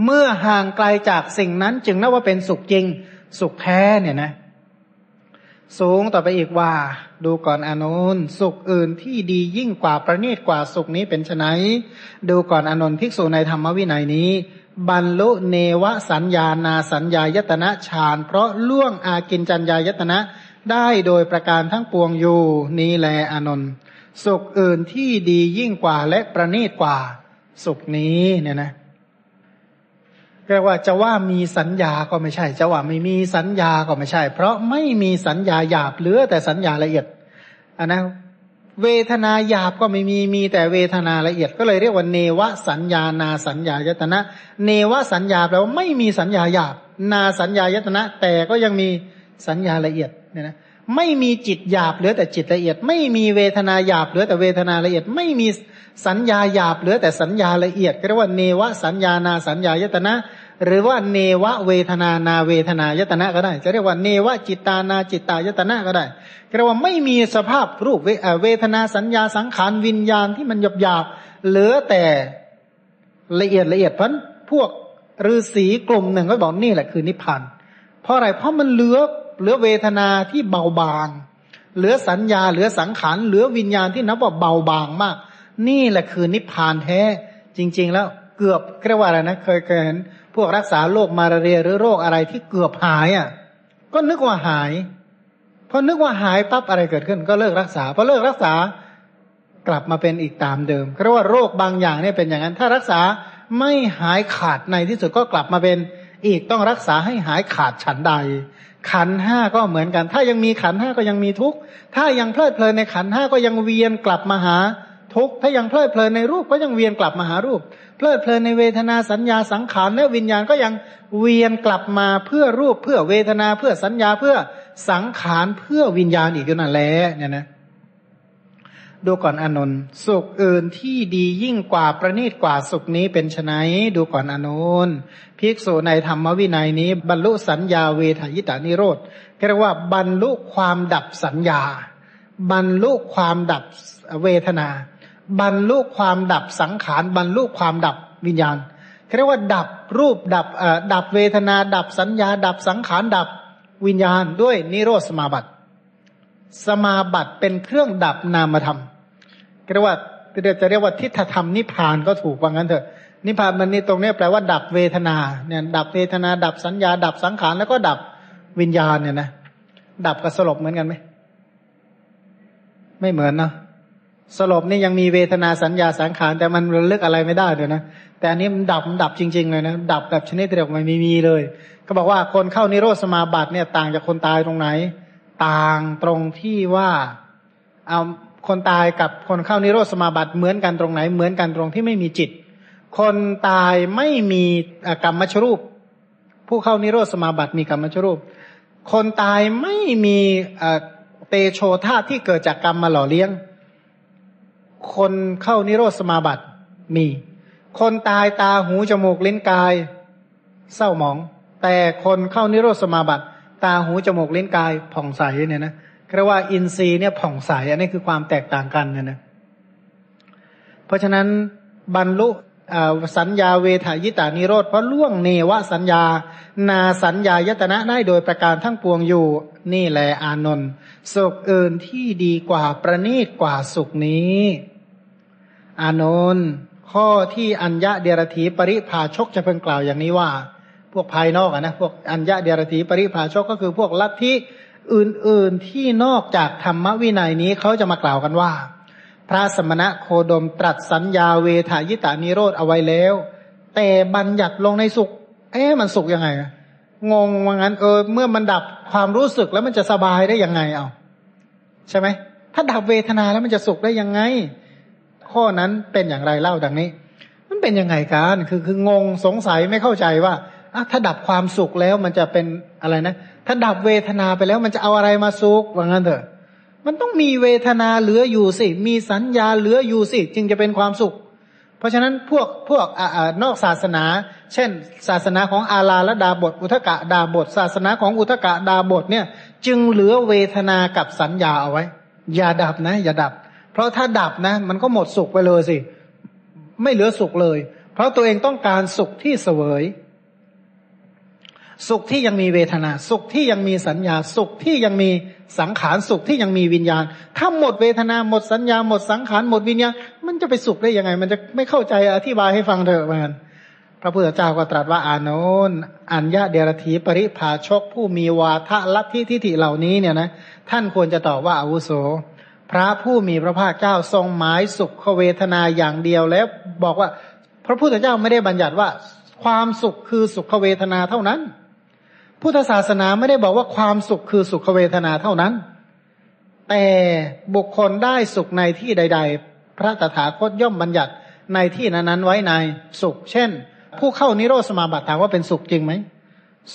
เมื่อห่างไกลจากสิ่งนั้นจึงนับว่าเป็นสุขจริง สุขแท้เนี่ยนะ สูงต่อไปอีกว่า ดูก่อนอนุนสุขอื่นที่ดียิ่งกว่าประณีตกว่าสุขนี้เป็นไนดูก่อนอนนภิกษุในธรรมวินัยนี้ บรรลุเนวสัญญานาสัญญายตนะฌานเพราะล่วงอากินจัญญายตนะได้โดยประการทั้งปวงอยู่นี้แลอนนสุขอื่นที่ดียิ่งกว่าและประณีตกว่า สุขนี้เนี่ยนะ เรียกว่าจะว่ามีสัญญาก็ไม่ใช่ จะว่าไม่มีสัญญาก็ไม่ใช่ เพราะไม่มีสัญญาหยาบเหลือแต่สัญญาละเอียดอันนะเวทนาหยาบก็ไม่มีมีแต่เวทนาละเอียดก็เลยเรียกว่าเนวสัญญานาสัญญายตนะ เนวสัญญาแปลว่าไม่มีสัญญาหยาบ นาสัญญายตนะ แต่ก็ยังมีสัญญาละเอียดเนี่ยนะไม่มีจิตหยาบเหลือแต่จิตละเอียด ไม่มีเวทนาหยาบเหลือแต่เวทนาละเอียด ไม่มีสัญญาหยาบเหลือแต่สัญญาละเอียดก็เรียกว่าเนวสัญญานาสัญญายตนะ หรือว่าเนวะเวทนานาเวทนายตนะก็ได้ จะเรียกว่าเนวะจิตตานาจิตตายตนะก็ได้เรียกว่าไม่มีสภาพรูปเวทนาสัญญาสังขารวิญญาณที่มันหยบหยาบเหลือแต่ละเอียดละเอียดเพราะพวกฤาษีกลุ่มหนึ่งก็บอกนี่แหละคือนิพพานเพราะอะไรเพราะมันเหลือเหลือเวทนาที่เบาบาง เหลือสัญญาเหลือสังขารเหลือวิญญาณที่นับว่าเบาบางมาก นี่แหละคือนิพพานแท้จริง ๆ แล้วเกือบเรียกว่าอะไรนะเคยเคยเห็น พวกรักษาโรคมาลาเรียหรือโรคอะไรที่เกือบหายอะ ก็นึกว่าหายพอนึกว่าหายปั๊บอะไรเกิดขึ้น ก็เลิกรักษาพอเลิกรักษากลับมาเป็นอีกตามเดิมเพราะว่าโรคบางอย่างเนี่ยเป็นอย่างนั้น ถ้ารักษาไม่หายขาดในที่สุดก็กลับมาเป็นอีกต้องรักษาให้หายขาดฉันใด ขันห้าก็เหมือนกัน ถ้ายังมีขันห้าก็ยังมีทุกข์ถ้ายังเพลิดเพลินในขันห้าก็ยังเวียนกลับมาหาทุกข์ถ้ายังเพลิดเพลินในรูปก็ยังเวียนกลับมาหารูป เพลิดเพลินในเวทนาสัญญาสังขารและวิญญาณก็ยังเวียนกลับมาเพื่อรูปเพื่อเวทนาเพื่อสัญญาเพื่อสังขารเพื่อวิญญาณอีกนั่นแหละเนี่ยนะดูก่อนอนนท์สุขอื่นที่ดียิ่งกว่าประณีตกว่าสุขนี้เป็นไนดูก่อนอนนท์ภิกษุในธรรมวินัยนี้ บรรลุสัญญาเวทายตานิโรธเรียกว่าบรรลุความดับสัญญา บรรลุความดับเวทนา บรรลุความดับสังขารบรรลุความดับวิญญาณเรียกว่าดับรูปดับดับเวทนา ดับสัญญา ดับสังขารดับวิญญาณด้วยนิโรธสมาบัติ สมาบัติเป็นเครื่องดับนามธรรมเรียกว่าจะเรียกว่าทิฏฐธรรมนิพานก็ถูกว่างั้นเถอะ นิพพานมันนี่ตรงนี้แปลว่าดับเวทนาเนี่ยดับเวทนา ดับสัญญา ดับสังขารแล้วก็ดับวิญญาณเนี่ยนะดับกับสลบเหมือนกันไหมไม่เหมือนเนาะ สลบนี่ยังมีเวทนาสัญญาสังขารแต่มันระลึกอะไรไม่ได้เลยนะแต่อันนี้มันดับมันดับจริง ๆ เลยนะดับแบบชนิดเดียวไม่มีมีเลย ก็บอกว่าคนเข้านิโรธสมาบัติเนี่ยต่างจากคนตายตรงไหน ต่างตรงที่ว่าเอาคนตายกับคนเข้านิโรธสมาบัติเหมือนกันตรงไหน เหมือนกันตรงที่ไม่มีจิต คนตายไม่มีกรรมมชรูป ผู้เข้านิโรธสมาบัติมีกรรมมชรูป คนตายไม่มีเตโชธาที่เกิดจากกรรมมาหล่อเลี้ยง คนเข้านิโรธสมาบัติมี คนตายตาหูจมูกลิ้นกาย เศร้าหมอง แต่คนเข้านิโรธสมาบัติ ตาหูจมูกลิ้นกายผ่องใสเนี่ยนะเรียกว่าอินทรีย์เนี่ยผ่องใสอันนี้คือความแตกต่างกันเนี่ยนะเพราะฉะนั้นบรรลุ สัญญาเวทายตานิโรธเพราะล่วงเนวสัญญา นาสัญญายตนะได้โดยประการทั้งปวงอยู่ นี่แหละอานนท์สุขอื่นที่ดีกว่าประณีตกว่าสุขนี้ อานนท์ข้อที่อัญญะเดรธีปริภาชกจะเพิ่งกล่าวอย่างนี้ว่า พวกภายนอกนะพวกอัญญะเดรธีปริภาชกก็คือพวกลัทธิอื่นๆที่นอกจากธรรมวินัยนี้เขาจะมากล่าวกันว่า พระสมณะโคดมตรัสสัญญาเวทายตานิโรธเอาไว้แล้ว แต่บัญญัติลงในสุข เอ๊ะมันสุขยังไง งงว่างั้นเออเมื่อมันดับความรู้สึกแล้วมันจะสบายได้ยังไงเอาใช่ไหมถ้าดับเวทนาแล้วมันจะสุขได้ยังไง ข้อนั้นเป็นอย่างไรเล่าดังนี้ มันเป็นยังไงกันคือคืองงสงสัยไม่เข้าใจว่าถ้าดับความสุขแล้วมันจะเป็นอะไรนะ ถ้าดับเวทนาไปแล้วมันจะเอาอะไรมาสุขว่างั้นเถอะ มันต้องมีเวทนาเหลืออยู่สิ มีสัญญาเหลืออยู่สิ จึงจะเป็นความสุข เพราะฉะนั้นพวกพวกอนอกศาสนา เช่น ศาสนาของอาลาและดาบท อุทกะดาบท ศาสนาของอุทกะดาบทเนี่ย จึงเหลือเวทนากับสัญญาเอาไว้ อย่าดับนะ อย่าดับ เพราะถ้าดับนะ มันก็หมดสุขไปเลยสิ ไม่เหลือสุขเลย เพราะตัวเองต้องการสุขที่เสวย สุขที่ยังมีเวทนา สุขที่ยังมีสัญญา สุขที่ยังมีสังขารสุขที่ยังมีวิญญาณ ถ้าหมดเวทนาหมดสัญญา หมดสังขารหมดวิญญาณ มันจะไปสุขได้ยังไง มันจะไม่เข้าใจอธิบายให้ฟังเถอะเหมือนพระพุทธเจ้าก็ตรัสว่าอานนท์อัญญาเดรธีปริภาชกผู้มีวาทะลัทธิทิฏฐิเหล่านี้เนี่ยนะท่านควรจะตอบว่าอาวุโส พระผู้มีพระภาคเจ้าทรงหมายสุขเวทนาอย่างเดียวแล้วบอกว่า พระพุทธเจ้าไม่ได้บัญญัติว่า ความสุขคือสุขเวทนาเท่านั้น พุทธศาสนาไม่ได้บอกว่าความสุขคือสุขเวทนาเท่านั้น แต่บุคคลได้สุขในที่ใด ๆ พระตถาคตย่อมบัญญัติในที่นั้นๆไว้ในสุข เช่น ผู้เข้านิโรธสมาบัติถามว่าเป็นสุขจริงไหม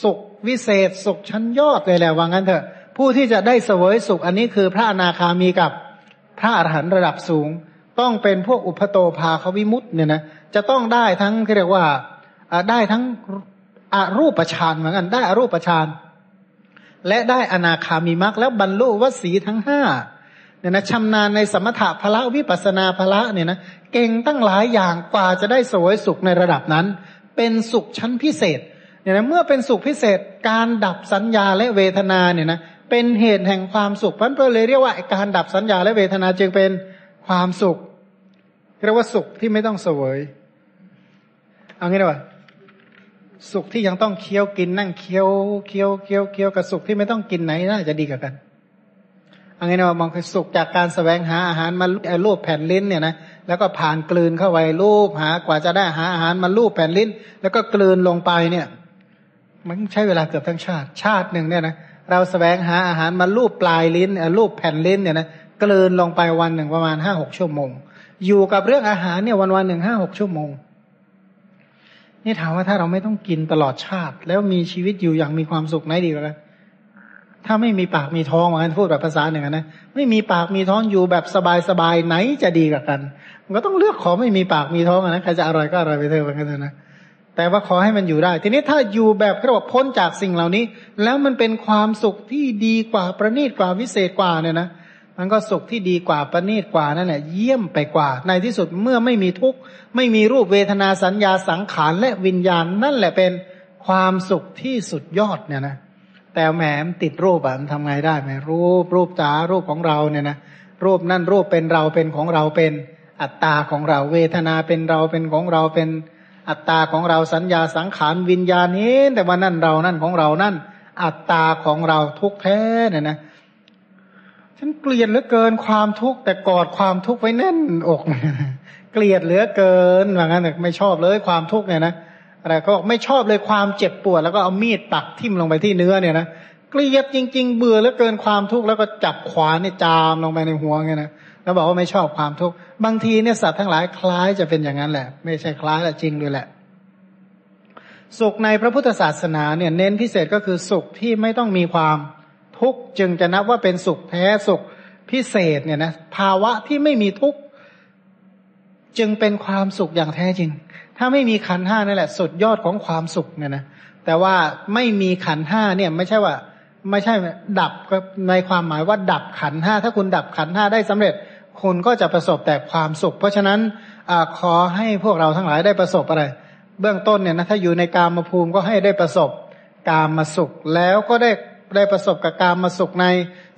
สุขวิเศษสุขชั้นยอดเลยแหละว่างั้นเถอะ ผู้ที่จะได้เสวยสุขอันนี้คือพระอนาคามีกับพระอรหันต์ระดับสูง ต้องเป็นพวกอุปโตภาควิมุตต์เนี่ยนะจะต้องได้ทั้งเรียกว่าได้ทั้ง อรูปฌานเหมือนกันได้อรูปฌานและได้อนาคามีมรรคแล้วบรรลุวสีทั้งห้าเนี่ยนะชำนาญในสมถะพละวิปัสนาพละเนี่ยนะเก่งตั้งหลายอย่างกว่าจะได้สวยสุขในระดับนั้น เป็นสุขชั้นพิเศษเนี่ยนะเมื่อเป็นสุขพิเศษการดับสัญญาและเวทนาเนี่ยนะเป็นเหตุแห่งความสุขพันเพื่อเลยเรียกว่าการดับสัญญาและเวทนาจึงเป็นความสุขเรียกว่าสุขที่ไม่ต้องเสวย เอางี้ดีกว่า สุขที่ยังต้องเคี้ยวกินนั่งเคี้ยวเคี้ยวเคี้ยวเคี้ยวกับสุขที่ไม่ต้องกินไหนน่าจะดีกว่ากันเอางี้นะมองคือสุขจากการสแสวงหาอาหารมาลูบแผ่นลิ้นเนี่ยนะแล้วก็ผ่านกลืนเข้าไปลูบหากว่าจะได้หาอาหารมาลูบแผ่นลิ้น แล้วก็กลืนลงไปเนี่ย มันใช้เวลาเกือบทั้งชาติ ชาติหนึ่งเนี่ยนะเราสแสวงหาอาหารมาลูบปลายลิ้นลูบแผ่นลิ้นเนี่ยนะกลืนลงไปวันหนึ่งประมาณห้าหกชั่วโมง อยู่กับเรื่องอาหารเนี่ยวันวันหนึ่งห้าหกชั่วโมง นี่ถามว่าถ้าเราไม่ต้องกินตลอดชาติ แล้วมีชีวิตอยู่อย่างมีความสุขไหนดีกว่ากันถ้าไม่มีปากมีท้องเหมือนกันพูดแบบภาษาหนึ่งนะไม่มีปากมีท้องอยู่แบบสบายๆไหนจะดีกว่ากันมันก็ต้องเลือกขอไม่มีปากมีท้องนะใครจะอร่อยก็อร่อยไปเถอะเหมือนกันนะแต่ว่าขอให้มันอยู่ได้ ทีนี้ถ้าอยู่แบบเรียกพ้นจากสิ่งเหล่านี้ แล้วมันเป็นความสุขที่ดีกว่าประณีตกว่าวิเศษกว่าเนี่ยนะ มันก็สุขที่ดีกว่าประณีตกว่านั่นแหละเยี่ยมไปกว่า ในที่สุดเมื่อไม่มีทุกข์ไม่มีรูปเวทนาสัญญาสังขารและวิญญาณนั่นแหละเป็นความสุขที่สุดยอดเนี่ยนะ แต่แหมติดรูปอะมันทำไงได้ไหมรูปรูปจ๋ารูปของเราเนี่ยนะรูปนั่นรูปเป็นเราเป็นของเราเป็นอัตตาของเราเวทนาเป็นเราเป็นของเราเป็นอัตตาของเราสัญญาสังขารวิญญาณนี้แต่ว่านั่นเรานั่นของเรานั่น อัตตาของเราทุกแท้เนี่ยนะ ฉันเกลียดเหลือเกินความทุกข์แต่กอดความทุกข์ไว้แน่นอกเกลียดเหลือเกินว่างั้นไม่ชอบเลยความทุกข์เนี่ยนะอะไรก็ไม่ชอบเลยความเจ็บปวด แล้วก็เอามีดปักทิ่มลงไปที่เนื้อเนี่ยนะเกลียดจริง ๆ เบื่อเหลือเกินความทุกข์แล้วก็จับขวานเนี่ยจามลงไปในหัวเงี้ยนะแล้วบอกว่าไม่ชอบความทุกข์บางทีเนี่ยสัตว์ทั้งหลายคล้ายจะเป็นอย่างนั้นแหละ ไม่ใช่คล้ายแต่จริงด้วยแหละ สุขในพระพุทธศาสนาเนี่ยเน้นพิเศษก็คือสุขที่ไม่ต้องมีความ ทุกจึงจะนับว่าเป็นสุขแท้สุขพิเศษเนี่ยนะภาวะที่ไม่มีทุกจึงเป็นความสุขอย่างแท้จริง ถ้าไม่มีขันห้านั่นแหละ สุดยอดของความสุขเนี่ยนะแต่ว่าไม่มีขันห้าเนี่ยไม่ใช่ว่า ไม่ใช่ดับในความหมายว่าดับขันห้าถ้าคุณดับขันห้าได้สำเร็จ คุณก็จะประสบแต่ความสุข เพราะฉะนั้นอขอให้พวกเราทั้งหลายได้ประสบอะไร เบื้องต้นเนี่ยนะถ้าอยู่ในกามภูมิก็ให้ได้ประสบกามมาสุขแล้วก็ได้ ได้ประสบกับกามมาสุขใน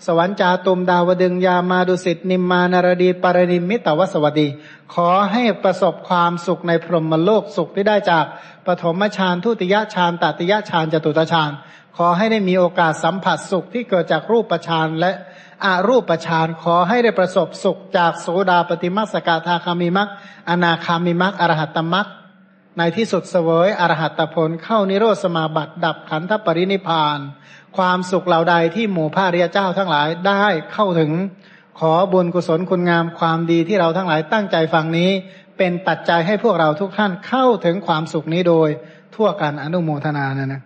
สวรรค์จาตุมดาวดึงยามาดุสิตนิมมานารดีปารณิมิตวสวัสดี ขอให้ประสบความสุขในพรหมโลกสุขที่ได้จากปฐมฌานทุติยฌานตติยฌานจตุตฌานขอให้ได้มีโอกาสสัมผัสสุขที่เกิดจากรูปฌานและอารูปฌานขอให้ได้ประสบสุขจากโสดาปฏิมัสกาธาคามิมักอนาคามิมักอรหัตตมักในที่สุดเสวยอรหัตผลเข้านิโรธสมาบัติดับขันธปรินิพาน ความสุขเหล่าใดที่หมู่พระริยเจ้าทั้งหลายได้เข้าถึงขอบุญกุศลคุณงามความดีที่เราทั้งหลายตั้งใจฟังนี้ เป็นปัจจัยให้พวกเราทุกท่านเข้าถึงความสุขนี้โดยทั่วกันอนุโมทนานะนะ